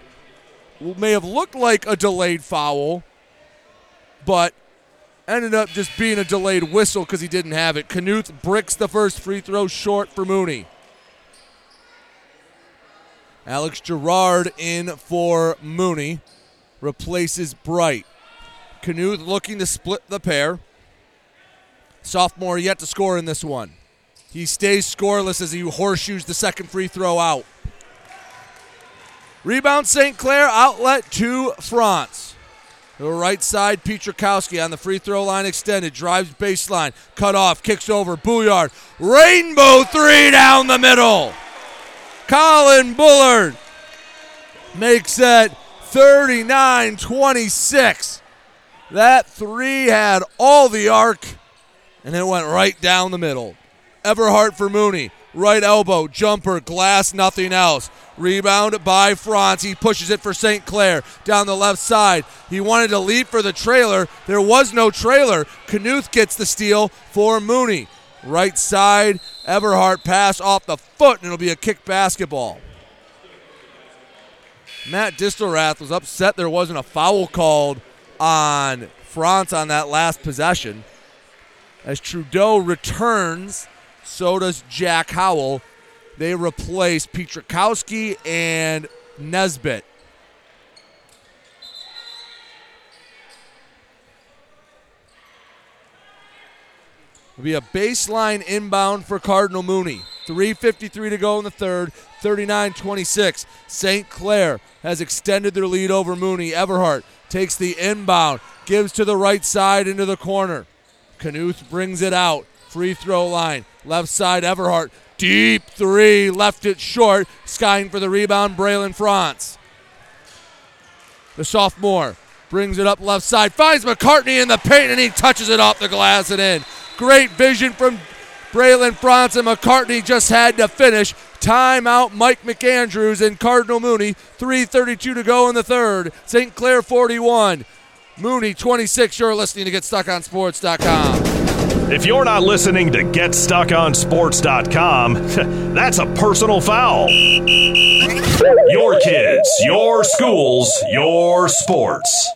may have looked like a delayed foul, but ended up just being a delayed whistle because he didn't have it. Knuth bricks the first free throw short for Mooney. Alex Gerard in for Mooney. Replaces Bright. Knuth looking to split the pair. Sophomore yet to score in this one. He stays scoreless as he horseshoes the second free throw out. Rebound St. Clair, outlet to Franz. To the right side, Petrakowski on the free throw line extended, drives baseline, cut off, kicks over, Boulard. Rainbow three down the middle. Colin Boulard makes it 39 26. That three had all the arc, and it went right down the middle. Everhart for Mooney. Right elbow, jumper, glass, nothing else. Rebound by Franz. He pushes it for St. Clair down the left side. He wanted to leap for the trailer. There was no trailer. Knuth gets the steal for Mooney. Right side, Everhart pass off the foot, and it'll be a kick basketball. Matt Distelrath was upset there wasn't a foul called on Franz on that last possession. As Trudeau returns, so does Jack Howell. They replace Petrakowski and Nesbitt. It'll be a baseline inbound for Cardinal Mooney. 3.53 to go in the third, 39 26. St. Clair has extended their lead over Mooney. Everhart takes the inbound, gives to the right side into the corner. Knuth brings it out. Free throw line. Left side, Everhart. Deep three. Left it short. Skying for the rebound, Braylon Franz. The sophomore brings it up left side. Finds McCartney in the paint and he touches it off the glass and in. Great vision from Braylon and McCartney just had to finish. Timeout, Mike McAndrews and Cardinal Mooney. 3.32 to go in the third. St. Clair 41. Mooney 26. You're listening to GetStuckOnSports.com. If you're not listening to GetStuckOnSports.com, that's a personal foul. Your kids, your schools, your sports.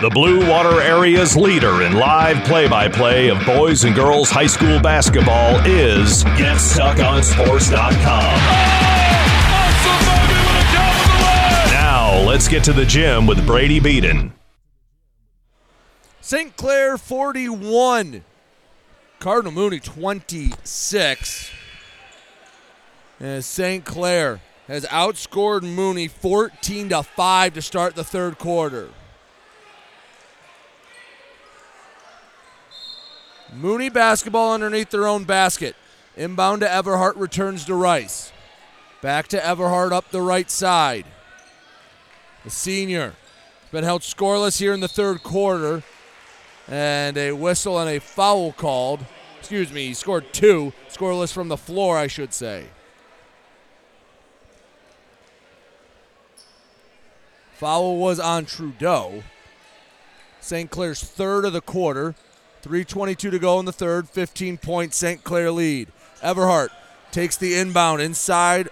The Blue Water Area's leader in live play by play of boys and girls high school basketball is GetStuckOnSports.com. Now, let's get to the gym with Brady Beaton. St. Clair 41. Cardinal Mooney 26. And St. Clair has outscored Mooney 14 to 5 to start the third quarter. Mooney basketball underneath their own basket. Inbound to Everhart returns to Rice. Back to Everhart up the right side. The senior has been held scoreless here in the third quarter. And a whistle and a foul called. Excuse me, he scored two. Scoreless from the floor, I should say. Foul was on Trudeau. St. Clair's third of the quarter. 3.22 to go in the third. 15 point St. Clair lead. Everhart takes the inbound inside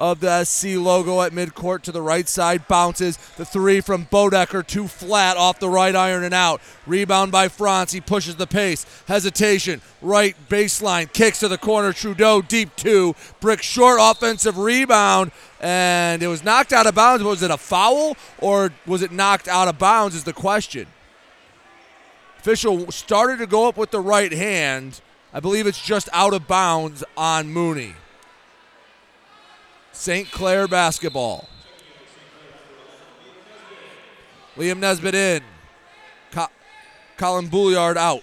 of the SC logo at midcourt to the right side. Bounces the three from Bodecker, too flat off the right iron and out. Rebound by Franz. He pushes the pace. Hesitation. Right baseline. Kicks to the corner. Trudeau deep two. Brick short offensive rebound. And it was knocked out of bounds. Was it a foul or was it knocked out of bounds? Is the question. Official started to go up with the right hand. I believe it's just out of bounds on Mooney. St. Clair basketball. Liam Nesbitt in. Co- Colin Boulard out.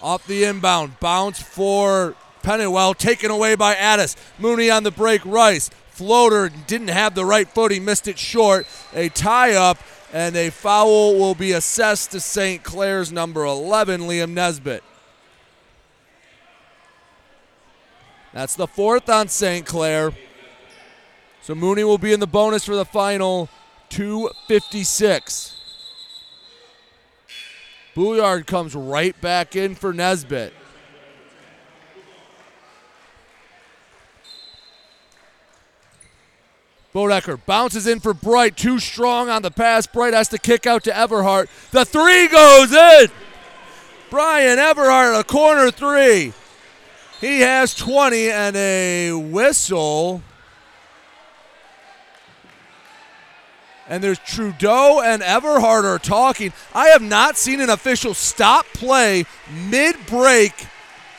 Off the inbound. Bounce for Pennywell. Taken away by Addis. Mooney on the break. Rice. Floater didn't have the right foot. He missed it short. A tie up and a foul will be assessed to St. Clair's number 11, Liam Nesbitt. That's the fourth on St. Clair. So Mooney will be in the bonus for the final 256. Boulard comes right back in for Nesbitt. Bodecker bounces in for Bright, too strong on the pass. Bright has to kick out to Everhart. The three goes in. Brian Everhart, a corner three. He has 20 and a whistle. And there's Trudeau and Everhart are talking. I have not seen an official stop play mid break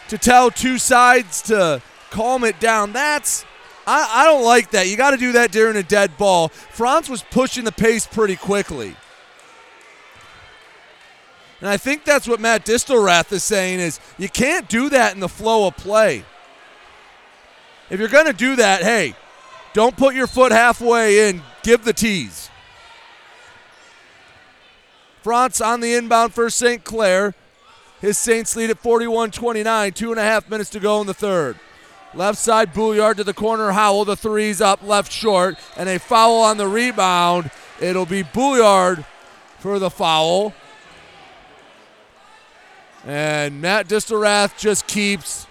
to tell two sides to calm it down. That's I, I don't like that. You got to do that during a dead ball. Franz was pushing the pace pretty quickly. And I think that's what Matt Distelrath is saying is you can't do that in the flow of play. If you're going to do that, hey, don't put your foot halfway in. Give the tease. Franz on the inbound for St. Clair. His Saints lead at 41 29. Two and a half minutes to go in the third. Left side, Boulard to the corner. Howell, the threes up left short, and a foul on the rebound. It'll be Boulard for the foul. And Matt Distelrath just keeps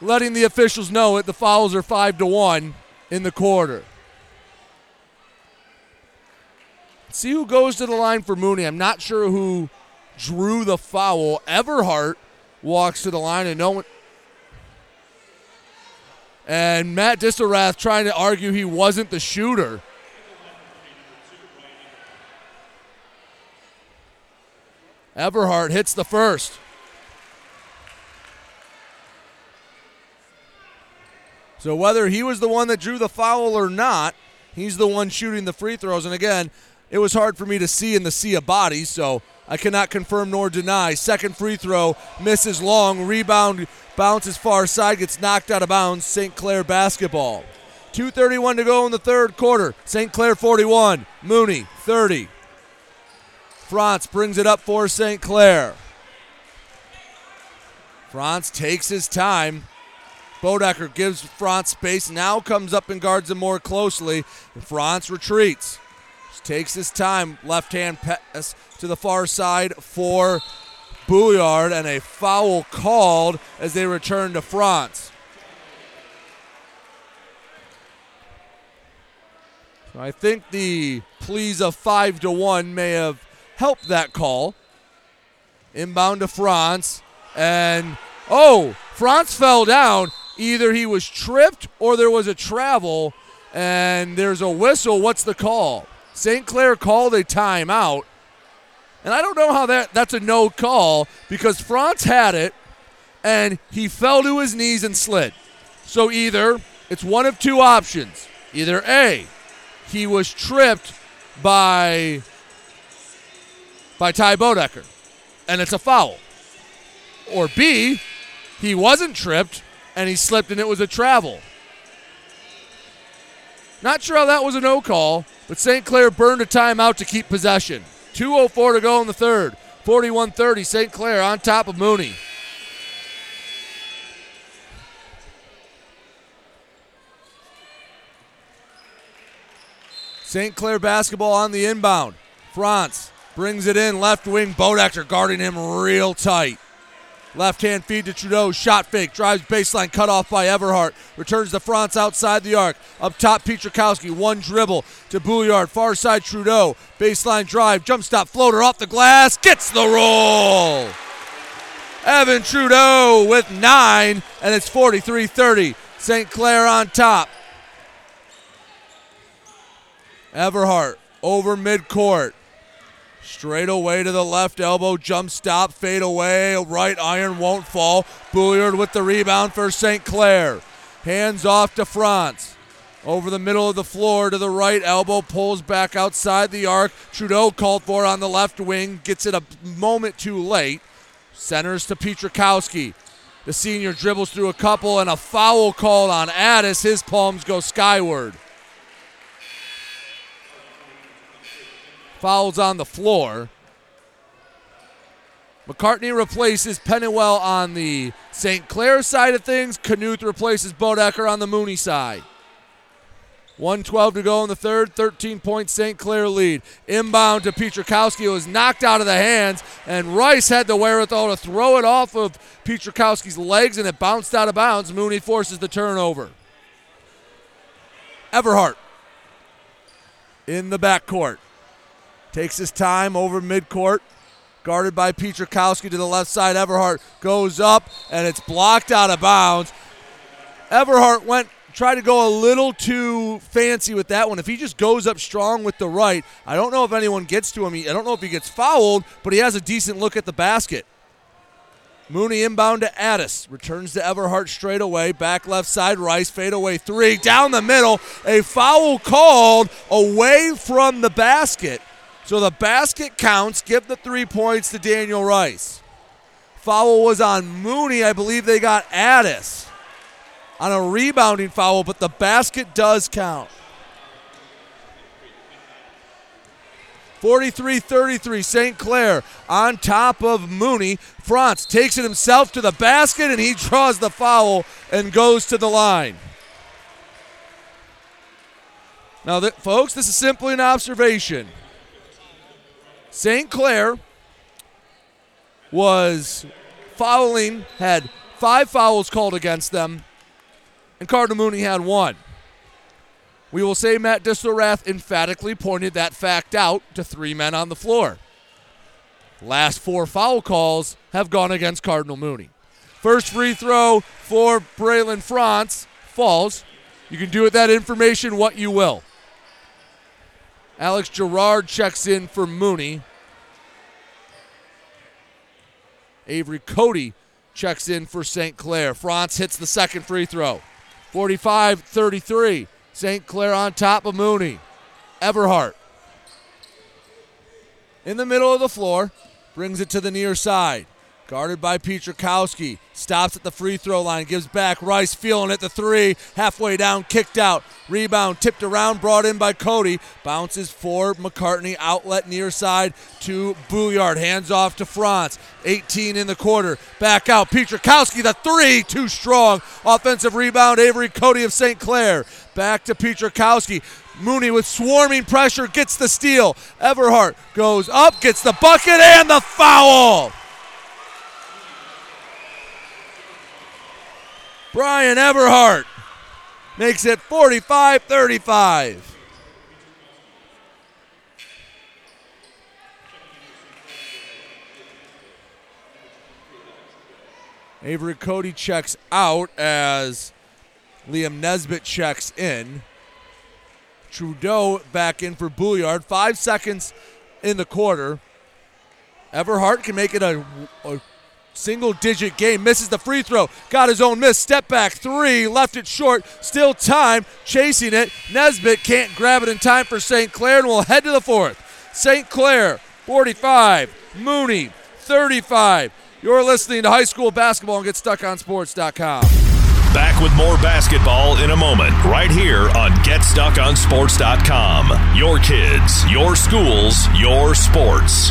letting the officials know it. The fouls are five to one in the quarter. See who goes to the line for Mooney. I'm not sure who drew the foul. Everhart walks to the line, and no one. And Matt Distelrath trying to argue he wasn't the shooter. Everhart hits the first. So whether he was the one that drew the foul or not, he's the one shooting the free throws. And again, it was hard for me to see in the sea of bodies, so I cannot confirm nor deny. Second free throw misses long. Rebound bounces far side, gets knocked out of bounds. St. Clair basketball. 2.31 to go in the third quarter. St. Clair 41, Mooney 30. Franz brings it up for St. Clair. Franz takes his time. Bodecker gives Franz space, now comes up and guards him more closely. Franz retreats. Just takes his time. Left hand pass to the far side for Boulard, and a foul called as they return to Franz. I think the pleas of five to one may have helped that call. Inbound to Franz and oh, Franz fell down. Either he was tripped or there was a travel, and there's a whistle. What's the call? St. Clair called a timeout. And I don't know how that that's a no call because Franz had it and he fell to his knees and slid. So either it's one of two options. Either A, he was tripped by by Ty Bodecker and it's a foul. Or B, he wasn't tripped and he slipped and it was a travel. Not sure how that was a no call, but St. Clair burned a timeout to keep possession. 2.04 to go in the third. 41 30. St. Clair on top of Mooney. St. Clair basketball on the inbound. Franz brings it in. Left wing. Bodecker guarding him real tight. Left hand feed to Trudeau. Shot fake. Drives baseline. Cut off by Everhart. Returns to Franz outside the arc. Up top, Petrakowski. One dribble to Boulard. Far side, Trudeau. Baseline drive. Jump stop. Floater off the glass. Gets the roll. Evan Trudeau with nine, and it's 43 30. St. Clair on top. Everhart over midcourt. Straight away to the left elbow, jump stop, fade away, right iron won't fall. Boulard with the rebound for St. Clair. Hands off to Franz. Over the middle of the floor to the right elbow, pulls back outside the arc. Trudeau called for on the left wing, gets it a moment too late. Centers to Petrakowski. The senior dribbles through a couple and a foul called on Addis. His palms go skyward. Fouls on the floor. McCartney replaces Pennywell on the St. Clair side of things. Knuth replaces Bodecker on the Mooney side. 112 to go in the third, 13 point St. Clair lead. Inbound to Petrakowski. Was knocked out of the hands, and Rice had the wherewithal to throw it off of Petrakowski's legs, and it bounced out of bounds. Mooney forces the turnover. Everhart in the backcourt. Takes his time over midcourt. Guarded by Petrakowski to the left side. Everhart goes up, and it's blocked out of bounds. Everhart went tried to go a little too fancy with that one. If he just goes up strong with the right, I don't know if anyone gets to him. I don't know if he gets fouled, but he has a decent look at the basket. Mooney inbound to Addis. Returns to Everhart straight away. Back left side. Rice fade away three. Down the middle. A foul called away from the basket. So the basket counts. Give the three points to Daniel Rice. Foul was on Mooney. I believe they got Addis on a rebounding foul, but the basket does count. 43 33, St. Clair on top of Mooney. Franz takes it himself to the basket and he draws the foul and goes to the line. Now, th- folks, this is simply an observation. St. Clair was fouling, had five fouls called against them and Cardinal Mooney had one. We will say Matt Distelrath emphatically pointed that fact out to three men on the floor. Last four foul calls have gone against Cardinal Mooney. First free throw for Braylon Franz falls. You can do with that information what you will. Alex Gerard checks in for Mooney. Avery Cody checks in for St. Clair. Franz hits the second free throw. 45 33. St. Clair on top of Mooney. Everhart in the middle of the floor, brings it to the near side. Guarded by Petrakowski. Stops at the free throw line. Gives back. Rice feeling it. The three. Halfway down. Kicked out. Rebound. Tipped around. Brought in by Cody. Bounces for McCartney. Outlet near side to Boulard. Hands off to Franz. 18 in the quarter. Back out. Petrakowski. The three. Too strong. Offensive rebound. Avery Cody of St. Clair. Back to Petrakowski. Mooney with swarming pressure gets the steal. Everhart goes up, gets the bucket, and the foul. Brian Everhart makes it 45 35. Avery Cody checks out as Liam Nesbitt checks in. Trudeau back in for Boulard. Five seconds in the quarter. Everhart can make it a, a single digit game. Misses the free throw. Got his own miss. Step back three. Left it short. Still time. Chasing it. Nesbitt can't grab it in time for St. Clair and will head to the fourth. St. Clair 45. Mooney 35. You're listening to high school basketball and GetStuckOnSports.com. Back with more basketball in a moment, right here on GetStuckOnSports.com. Your kids, your schools, your sports.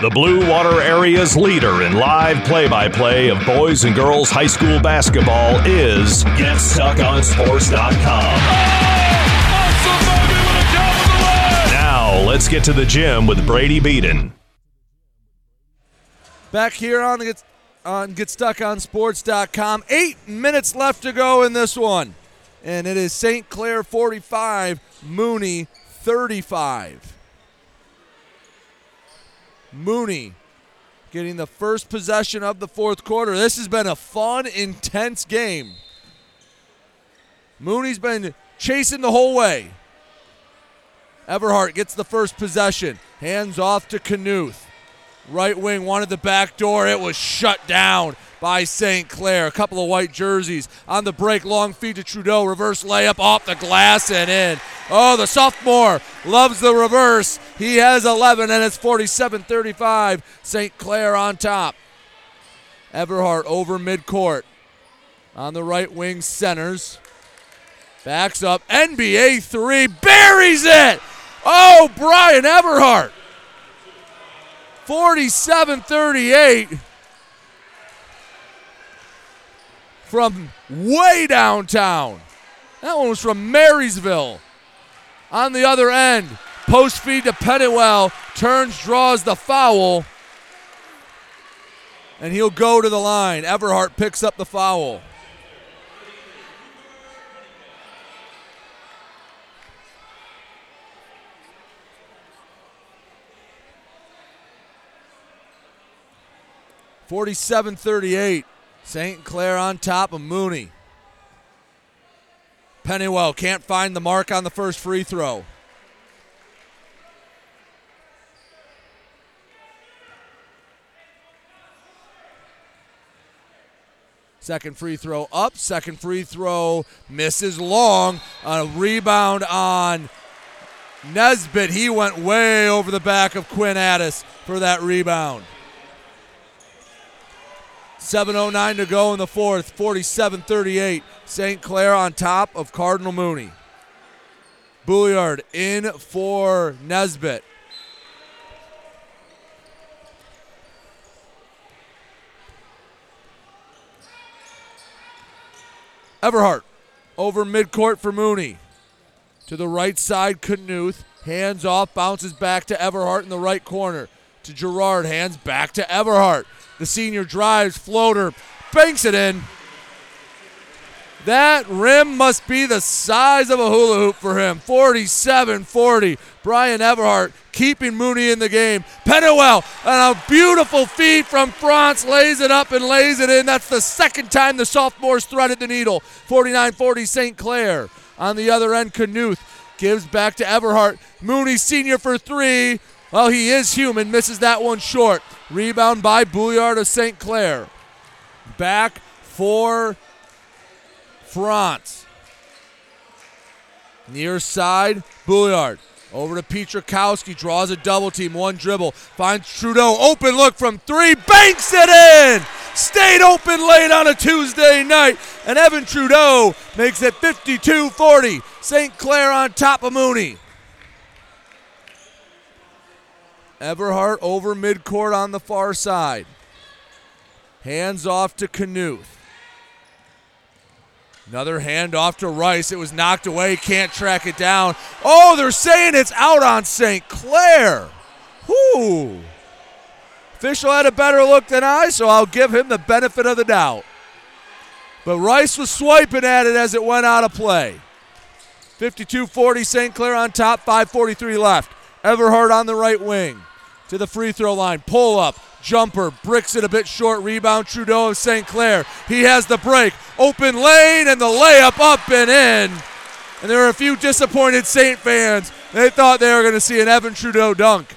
The Blue Water Area's leader in live play by play of boys and girls high school basketball is GetStuckOnSports.com. Now, let's get to the gym with Brady Beaton. Back here on, Get, on GetStuckOnSports.com. Eight minutes left to go in this one. And it is St. Clair 45, Mooney 35. Mooney getting the first possession of the fourth quarter. This has been a fun, intense game. Mooney's been chasing the whole way. Everhart gets the first possession. Hands off to Knuth. Right wing wanted the back door. It was shut down by St. Clair. A couple of white jerseys on the break. Long feed to Trudeau. Reverse layup off the glass and in. Oh, the sophomore loves the reverse. He has 11, and it's 47 35. St. Clair on top. Everhart over midcourt. On the right wing, centers. Backs up. NBA three. Buries it. Oh, Brian Everhart. 47 38. From way downtown. That one was from Marysville. On the other end, post feed to Pennywell. Turns, draws the foul. And he'll go to the line. Everhart picks up the foul. Forty-seven thirty-eight. St. Clair on top of Mooney. Pennywell can't find the mark on the first free throw. Second free throw up. Second free throw misses long. A rebound on Nesbitt. He went way over the back of Quinn Addis for that rebound. 7.09 to go in the fourth, 47 38. St. Clair on top of Cardinal Mooney. Boulard in for Nesbitt. Everhart over midcourt for Mooney. To the right side, Knuth. Hands off, bounces back to Everhart in the right corner. To Gerard, hands back to Everhart. The senior drives, floater, banks it in. That rim must be the size of a hula hoop for him. 47 40. Brian Everhart keeping Mooney in the game. Pennywell and a beautiful feed from Franz lays it up and lays it in. That's the second time the sophomores threaded the needle. 49-40 St. Clair. On the other end, Knuth gives back to Everhart. Mooney senior for three. Well, he is human. Misses that one short. Rebound by Boulard of St. Clair. Back for Franz. Near side, Boulard. Over to Petrakowski, draws a double team, one dribble, finds Trudeau, open look from three, banks it in! Stayed open late on a Tuesday night, and Evan Trudeau makes it 52 40. St. Clair on top of Mooney. Everhart over midcourt on the far side. Hands off to Knuth. Another hand off to Rice. It was knocked away. Can't track it down. Oh, they're saying it's out on St. Clair. Whoo. Official had a better look than I, so I'll give him the benefit of the doubt. But Rice was swiping at it as it went out of play. 52 40, St. Clair on top, 5.43 left. Everhart on the right wing to the free throw line. Pull up, jumper, bricks it a bit short. Rebound, Trudeau of St. Clair. He has the break. Open lane and the layup up and in. And there are a few disappointed St. fans. They thought they were going to see an Evan Trudeau dunk.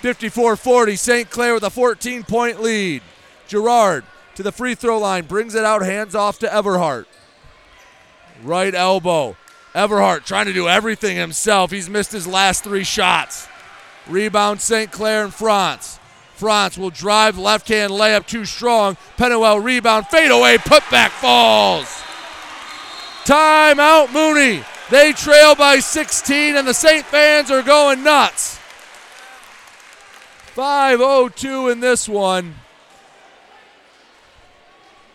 54 40, St. Clair with a 14 point lead. Gerard to the free throw line, brings it out, hands off to Everhart. Right elbow. Everhart trying to do everything himself. He's missed his last three shots. Rebound St. Clair and Franz. Franz will drive left hand layup too strong. Pennywell rebound, fade away, putback falls. Timeout Mooney. They trail by 16 and the St. fans are going nuts. 5.02 in this one.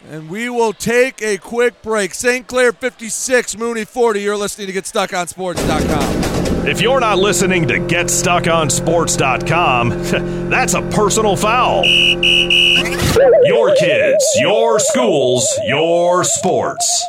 And we will take a quick break. St. Clair 56, Mooney 40. You're listening to GetStuckOnSports.com. If you're not listening to GetStuckOnSports.com, that's a personal foul. Your kids, your schools, your sports.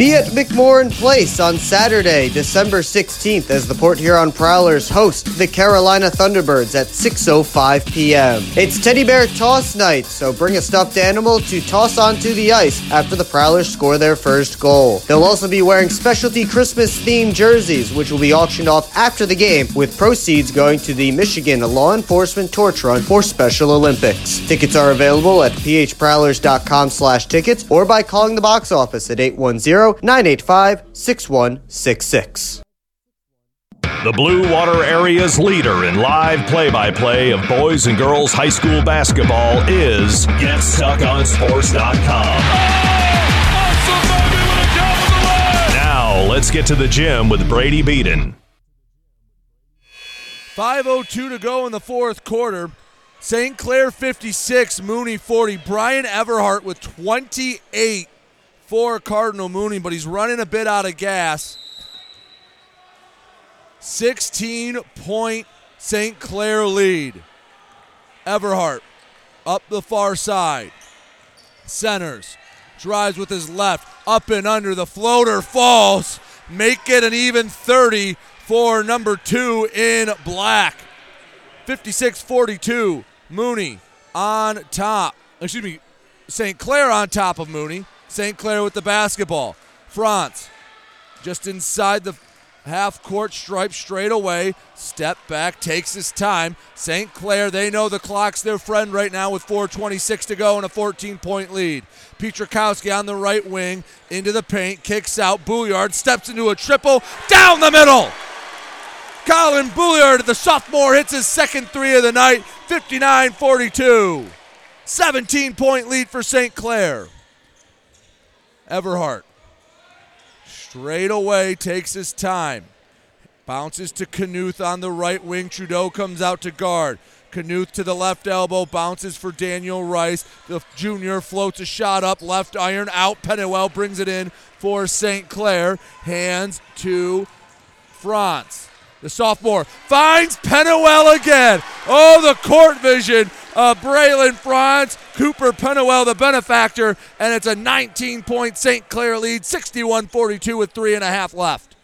Be at McMorran Place on Saturday, December 16th, as the Port Huron Prowlers host the Carolina Thunderbirds at 6.05 p.m. It's Teddy Bear Toss Night, so bring a stuffed animal to toss onto the ice after the Prowlers score their first goal. They'll also be wearing specialty Christmas-themed jerseys, which will be auctioned off after the game, with proceeds going to the Michigan Law Enforcement Torch Run for Special Olympics. Tickets are available at phprowlers.com slash tickets or by calling the box office at 810 985 6166. The Blue Water Area's leader in live play by play of boys and girls high school basketball is GetStuckOnSports.com. Now, let's get to the gym with Brady Beaton. 5.02 to go in the fourth quarter. St. Clair 56, Mooney 40. Brian Everhart with 28 for Cardinal Mooney, but he's running a bit out of gas. 16 point St. Clair lead. Everhart up the far side. Centers. Drives with his left. Up and under. The floater falls. Make it an even 30 for number two in black. 56 42. Mooney on top. Excuse me. St. Clair on top of Mooney. St. Clair with the basketball. Franz just inside the half court stripe straight away. Step back, takes his time. St. Clair, they know the clock's their friend right now with 4.26 to go and a 14 point lead. Petrakowski on the right wing into the paint, kicks out. Boulard steps into a triple down the middle. Colin Boulard, the sophomore, hits his second three of the night, 59 42. 17 point lead for St. Clair. Everhart straight away takes his time. Bounces to Knuth on the right wing. Trudeau comes out to guard. Knuth to the left elbow, bounces for Daniel Rice. The junior floats a shot up, left iron out. Pennywell brings it in for St. Clair. Hands to Franz. The sophomore finds Pennywell again. Oh, the court vision of Braylon Franz, Cooper Pennywell, the benefactor, and it's a 19 point St. Clair lead, 61 42 with three and a half left.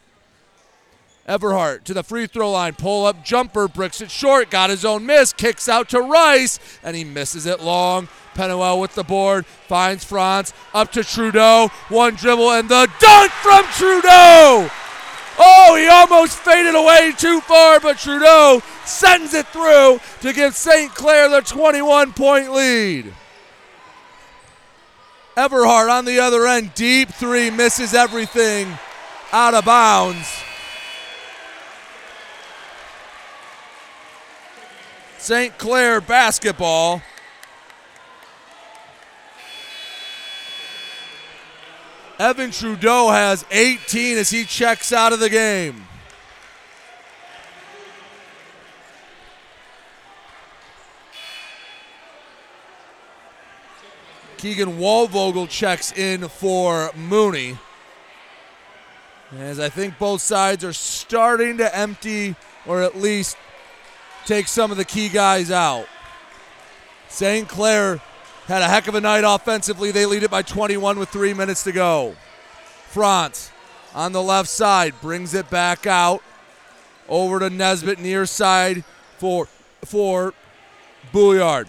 Everhart to the free throw line, pull up jumper, bricks it short, got his own miss, kicks out to Rice, and he misses it long. Pennywell with the board, finds Franz, up to Trudeau, one dribble, and the dunk from Trudeau! Oh, he almost faded away too far, but Trudeau sends it through to give St. Clair the 21 point lead. Everhart on the other end, deep three, misses everything out of bounds. St. Clair basketball. Evan Trudeau has 18 as he checks out of the game. Keegan Waldvogel checks in for Mooney. As I think both sides are starting to empty or at least take some of the key guys out. St. Clair had a heck of a night offensively. They lead it by 21 with three minutes to go. Franz on the left side brings it back out over to Nesbitt near side for for Boulard.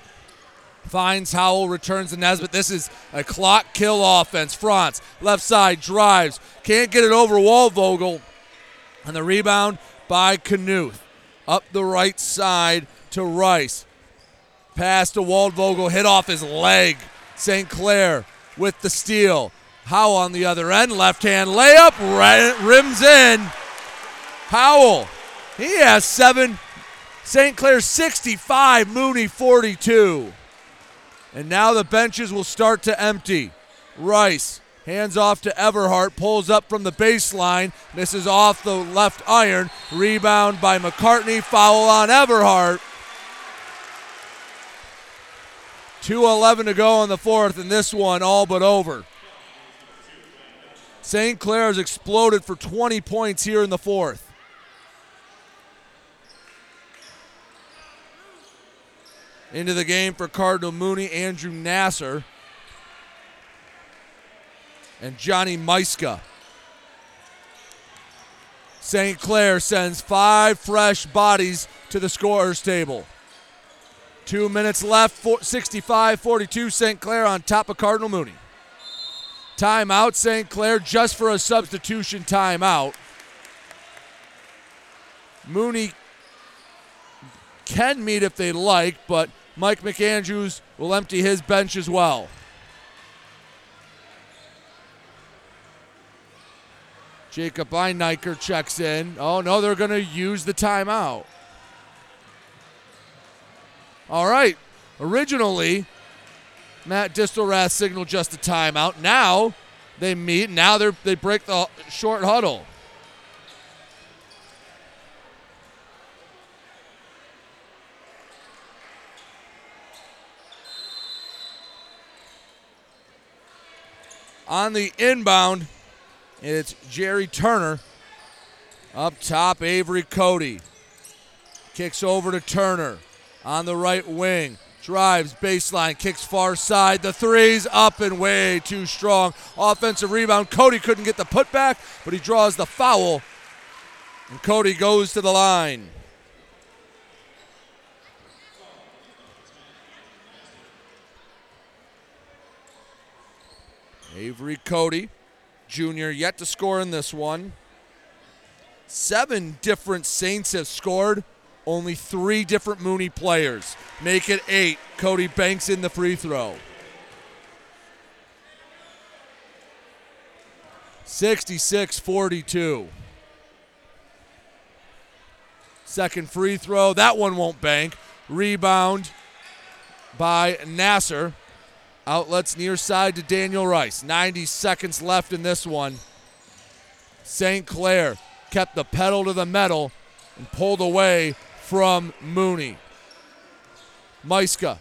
Finds Howell, returns to Nesbitt. This is a clock kill offense. Franz, left side, drives. Can't get it over Waldvogel. And the rebound by Knuth. Up the right side to Rice. Pass to Waldvogel, hit off his leg. St. Clair with the steal. Howell on the other end, left hand layup, rims in. Howell, he has seven. St. Clair 65, Mooney 42. And now the benches will start to empty. Rice hands off to Everhart, pulls up from the baseline, misses off the left iron. Rebound by McCartney, foul on Everhart. 2.11 to go in the fourth, and this one all but over. St. Clair has exploded for 20 points here in the fourth. Into the game for Cardinal Mooney, Andrew Nasser, and Johnny Meiska. St. Clair sends five fresh bodies to the scorer's table. Two minutes left, 65 42. St. Clair on top of Cardinal Mooney. Timeout, St. Clair, just for a substitution timeout. Mooney can meet if they like, but Mike McAndrews will empty his bench as well. Jacob Einiker checks in. Oh, no, they're going to use the timeout. All right. Originally, Matt Distelrath signaled just a timeout. Now they meet. Now they they break the short huddle. On the inbound, it's Jerry Turner. Up top, Avery Cody. Kicks over to Turner on the right wing. Drives baseline, kicks far side. The three's up and way too strong. Offensive rebound. Cody couldn't get the putback, but he draws the foul. And Cody goes to the line. Avery Cody, junior, yet to score in this one. Seven different Saints have scored. Only three different Mooney players. Make it eight. Cody banks in the free throw. 66 42. Second free throw. That one won't bank. Rebound by Nasser. Outlets near side to Daniel Rice. 90 seconds left in this one. St. Clair kept the pedal to the metal and pulled away from Mooney. Meiska,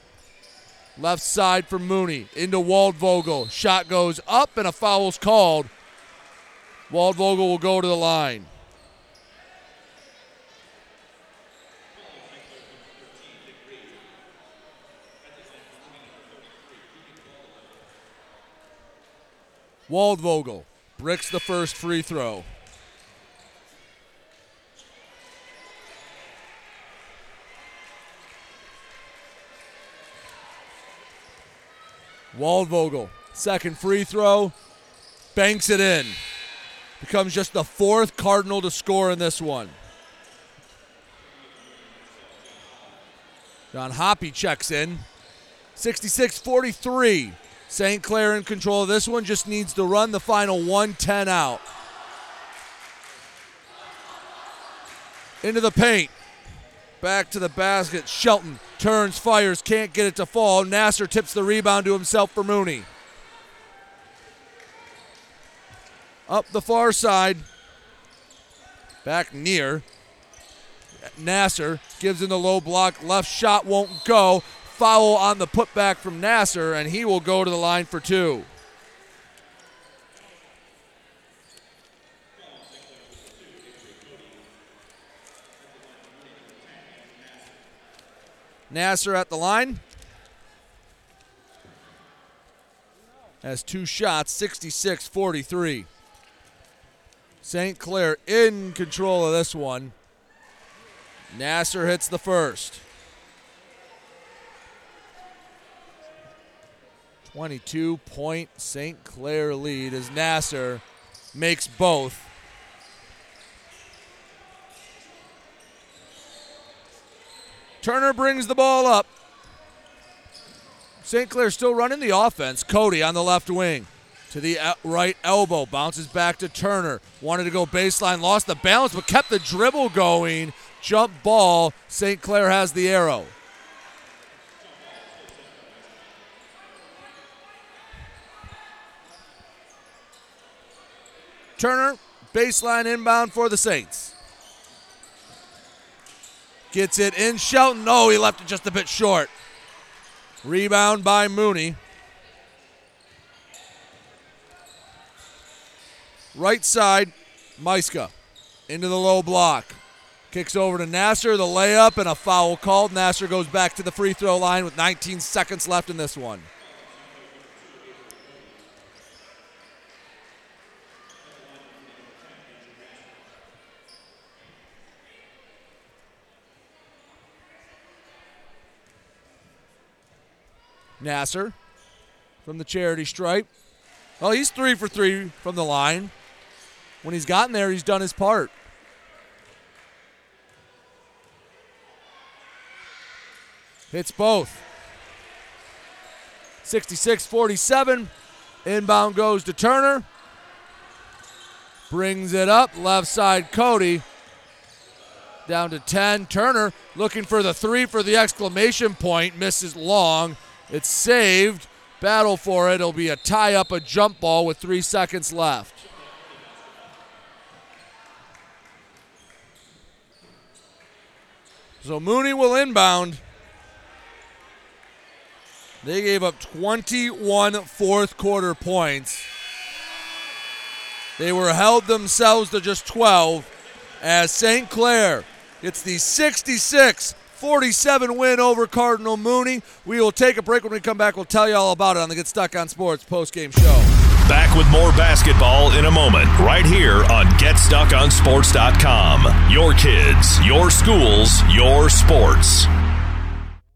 left side for Mooney, into Waldvogel. Shot goes up and a foul's called. Waldvogel will go to the line. Waldvogel bricks the first free throw. Waldvogel, second free throw, banks it in. Becomes just the fourth Cardinal to score in this one. John Hoppy checks in. 66 43. St. Clair in control of this one, just needs to run the final 110 out. Into the paint. Back to the basket. Shelton turns, fires, can't get it to fall. Nasser tips the rebound to himself for Mooney. Up the far side. Back near. Nasser gives in the low block. Left shot won't go. Foul on the putback from Nasser, and he will go to the line for two. Nasser at the line. Has two shots, 66 43. St. Clair in control of this one. Nasser hits the first. 22 point St. Clair lead as Nasser makes both. Turner brings the ball up. St. Clair still running the offense. Cody on the left wing to the right elbow. Bounces back to Turner. Wanted to go baseline, lost the balance, but kept the dribble going. Jump ball. St. Clair has the arrow. Turner, baseline inbound for the Saints. Gets it in Shelton. No, he left it just a bit short. Rebound by Mooney. Right side, Meiska into the low block. Kicks over to Nasser, the layup, and a foul called. Nasser goes back to the free throw line with 19 seconds left in this one. Nasser from the charity stripe. Well, he's three for three from the line. When he's gotten there, he's done his part. Hits both. 66 47. Inbound goes to Turner. Brings it up. Left side, Cody. Down to 10. Turner looking for the three for the exclamation point. Misses long. It's saved. Battle for it. It'll be a tie up, a jump ball with three seconds left. So Mooney will inbound. They gave up 21 fourth quarter points. They were held themselves to just 12 as St. Clair gets the 66 47 win over Cardinal Mooney. We will take a break. When we come back, we'll tell you all about it on the Get Stuck on Sports post game show. Back with more basketball in a moment, right here on GetStuckOnSports.com. Your kids, your schools, your sports.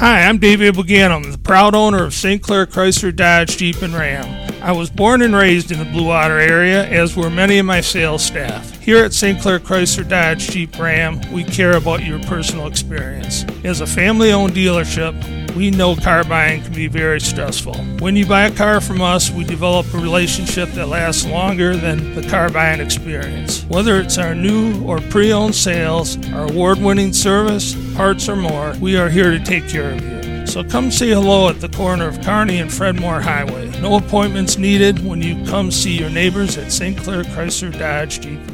Hi, I'm David Buganum, the proud owner of St. Clair Chrysler Dodge Jeep and Ram. I was born and raised in the Blue Water area, as were many of my sales staff. Here at St. Clair Chrysler Dodge Jeep Ram, we care about your personal experience. As a family owned dealership, we know car buying can be very stressful. When you buy a car from us, we develop a relationship that lasts longer than the car buying experience. Whether it's our new or pre owned sales, our award winning service, parts, or more, we are here to take care of you. So come say hello at the corner of Kearney and Fred Moore Highway. No appointments needed when you come see your neighbors at St. Clair Chrysler Dodge Jeep.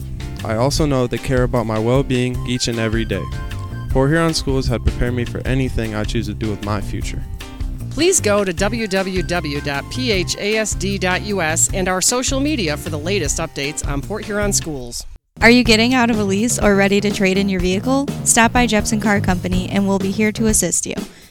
I also know they care about my well being each and every day. Port Huron Schools have prepared me for anything I choose to do with my future. Please go to www.phasd.us and our social media for the latest updates on Port Huron schools. Are you getting out of a lease or ready to trade in your vehicle? Stop by Jepson Car Company and we'll be here to assist you.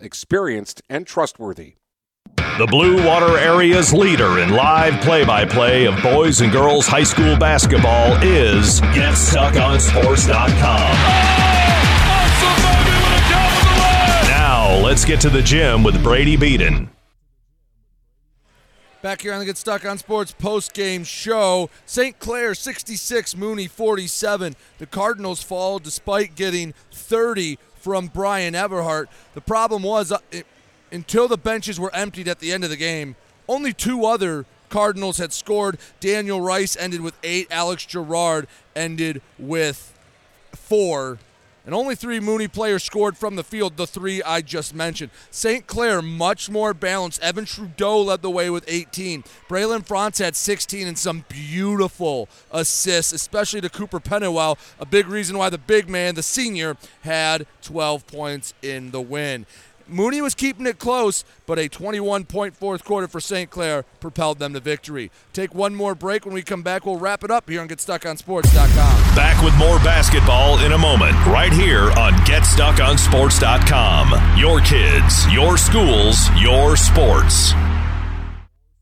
experienced and trustworthy. The Blue Water Area's leader in live play by play of boys and girls high school basketball is GetStuckOnSports.com. Now, let's get to the gym with Brady Beaton. Back here on the Get Stuck on Sports post game show. St. Clair 66, Mooney 47. The Cardinals fall despite getting 30 from Brian Everhart. The problem was uh, it, until the benches were emptied at the end of the game, only two other Cardinals had scored. Daniel Rice ended with eight, Alex Gerard ended with four. And only three Mooney players scored from the field, the three I just mentioned. St. Clair, much more balanced. Evan Trudeau led the way with 18. Braylon Franz had 16 and some beautiful assists, especially to Cooper Pennywell. A big reason why the big man, the senior, had 12 points in the win. Mooney was keeping it close, but a 21 point fourth quarter for St. Clair propelled them to victory. Take one more break. When we come back, we'll wrap it up here on GetStuckOnSports.com. Back with more basketball in a moment, right here on GetStuckOnSports.com. Your kids, your schools, your sports.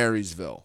Marysville.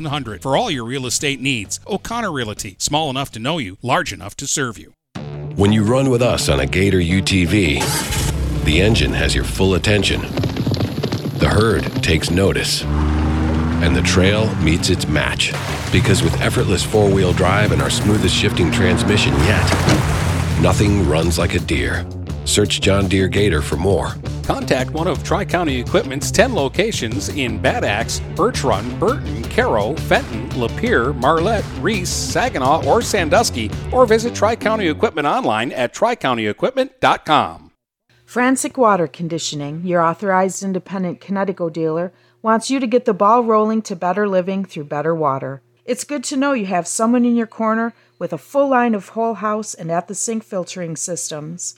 8700 for all your real estate needs. O'Connor Realty, small enough to know you, large enough to serve you. When you run with us on a Gator UTV, the engine has your full attention. The herd takes notice. And the trail meets its match. Because with effortless four wheel drive and our smoothest shifting transmission yet, nothing runs like a Deere. Search John Deere Gator for more. Contact one of Tri County Equipment's 10 locations in Bad Axe, Birch Run, Burton, Caro, Fenton, Lapeer, Marlette, Reese, Saginaw, or Sandusky, or visit Tri County Equipment online at tricountyequipment.com. Frantic Water Conditioning, your authorized independent Kinetico dealer, wants you to get the ball rolling to better living through better water. It's good to know you have someone in your corner with a full line of whole house and at the sink filtering systems.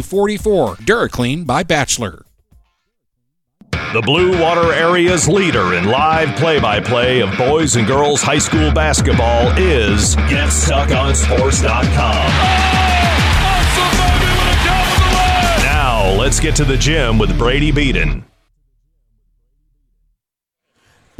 44. DuraClean by Boulard. The Blue Water Area's leader in live play by play of boys and girls high school basketball is GetStuckOnSports.com. Now, let's get to the gym with Brady Beaton.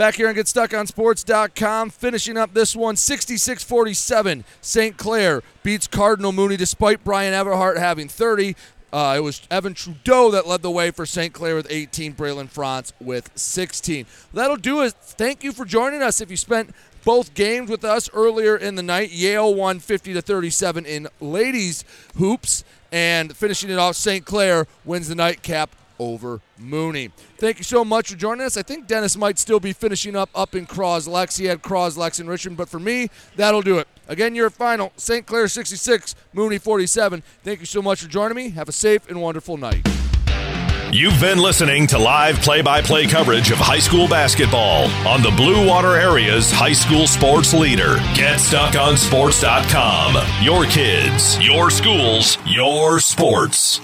Back here on GetStuckOnSports.com, finishing up this one 66 47. St. Clair beats Cardinal Mooney despite Brian Everhart having 30. Uh, it was Evan Trudeau that led the way for St. Clair with 18, Braylon Franz with 16. That'll do it. Thank you for joining us. If you spent both games with us earlier in the night, Yale won 50 to 37 in ladies hoops, and finishing it off, St. Clair wins the nightcap over Mooney. Thank you so much for joining us. I think Dennis might still be finishing up up in Croslex. He had Croslex in Richmond, but for me, that'll do it. Again, your final St. Clair 66, Mooney 47. Thank you so much for joining me. Have a safe and wonderful night. You've been listening to live play by play coverage of high school basketball on the Blue Water Area's high school sports leader. GetStuckOnSports.com. Your kids, your schools, your sports.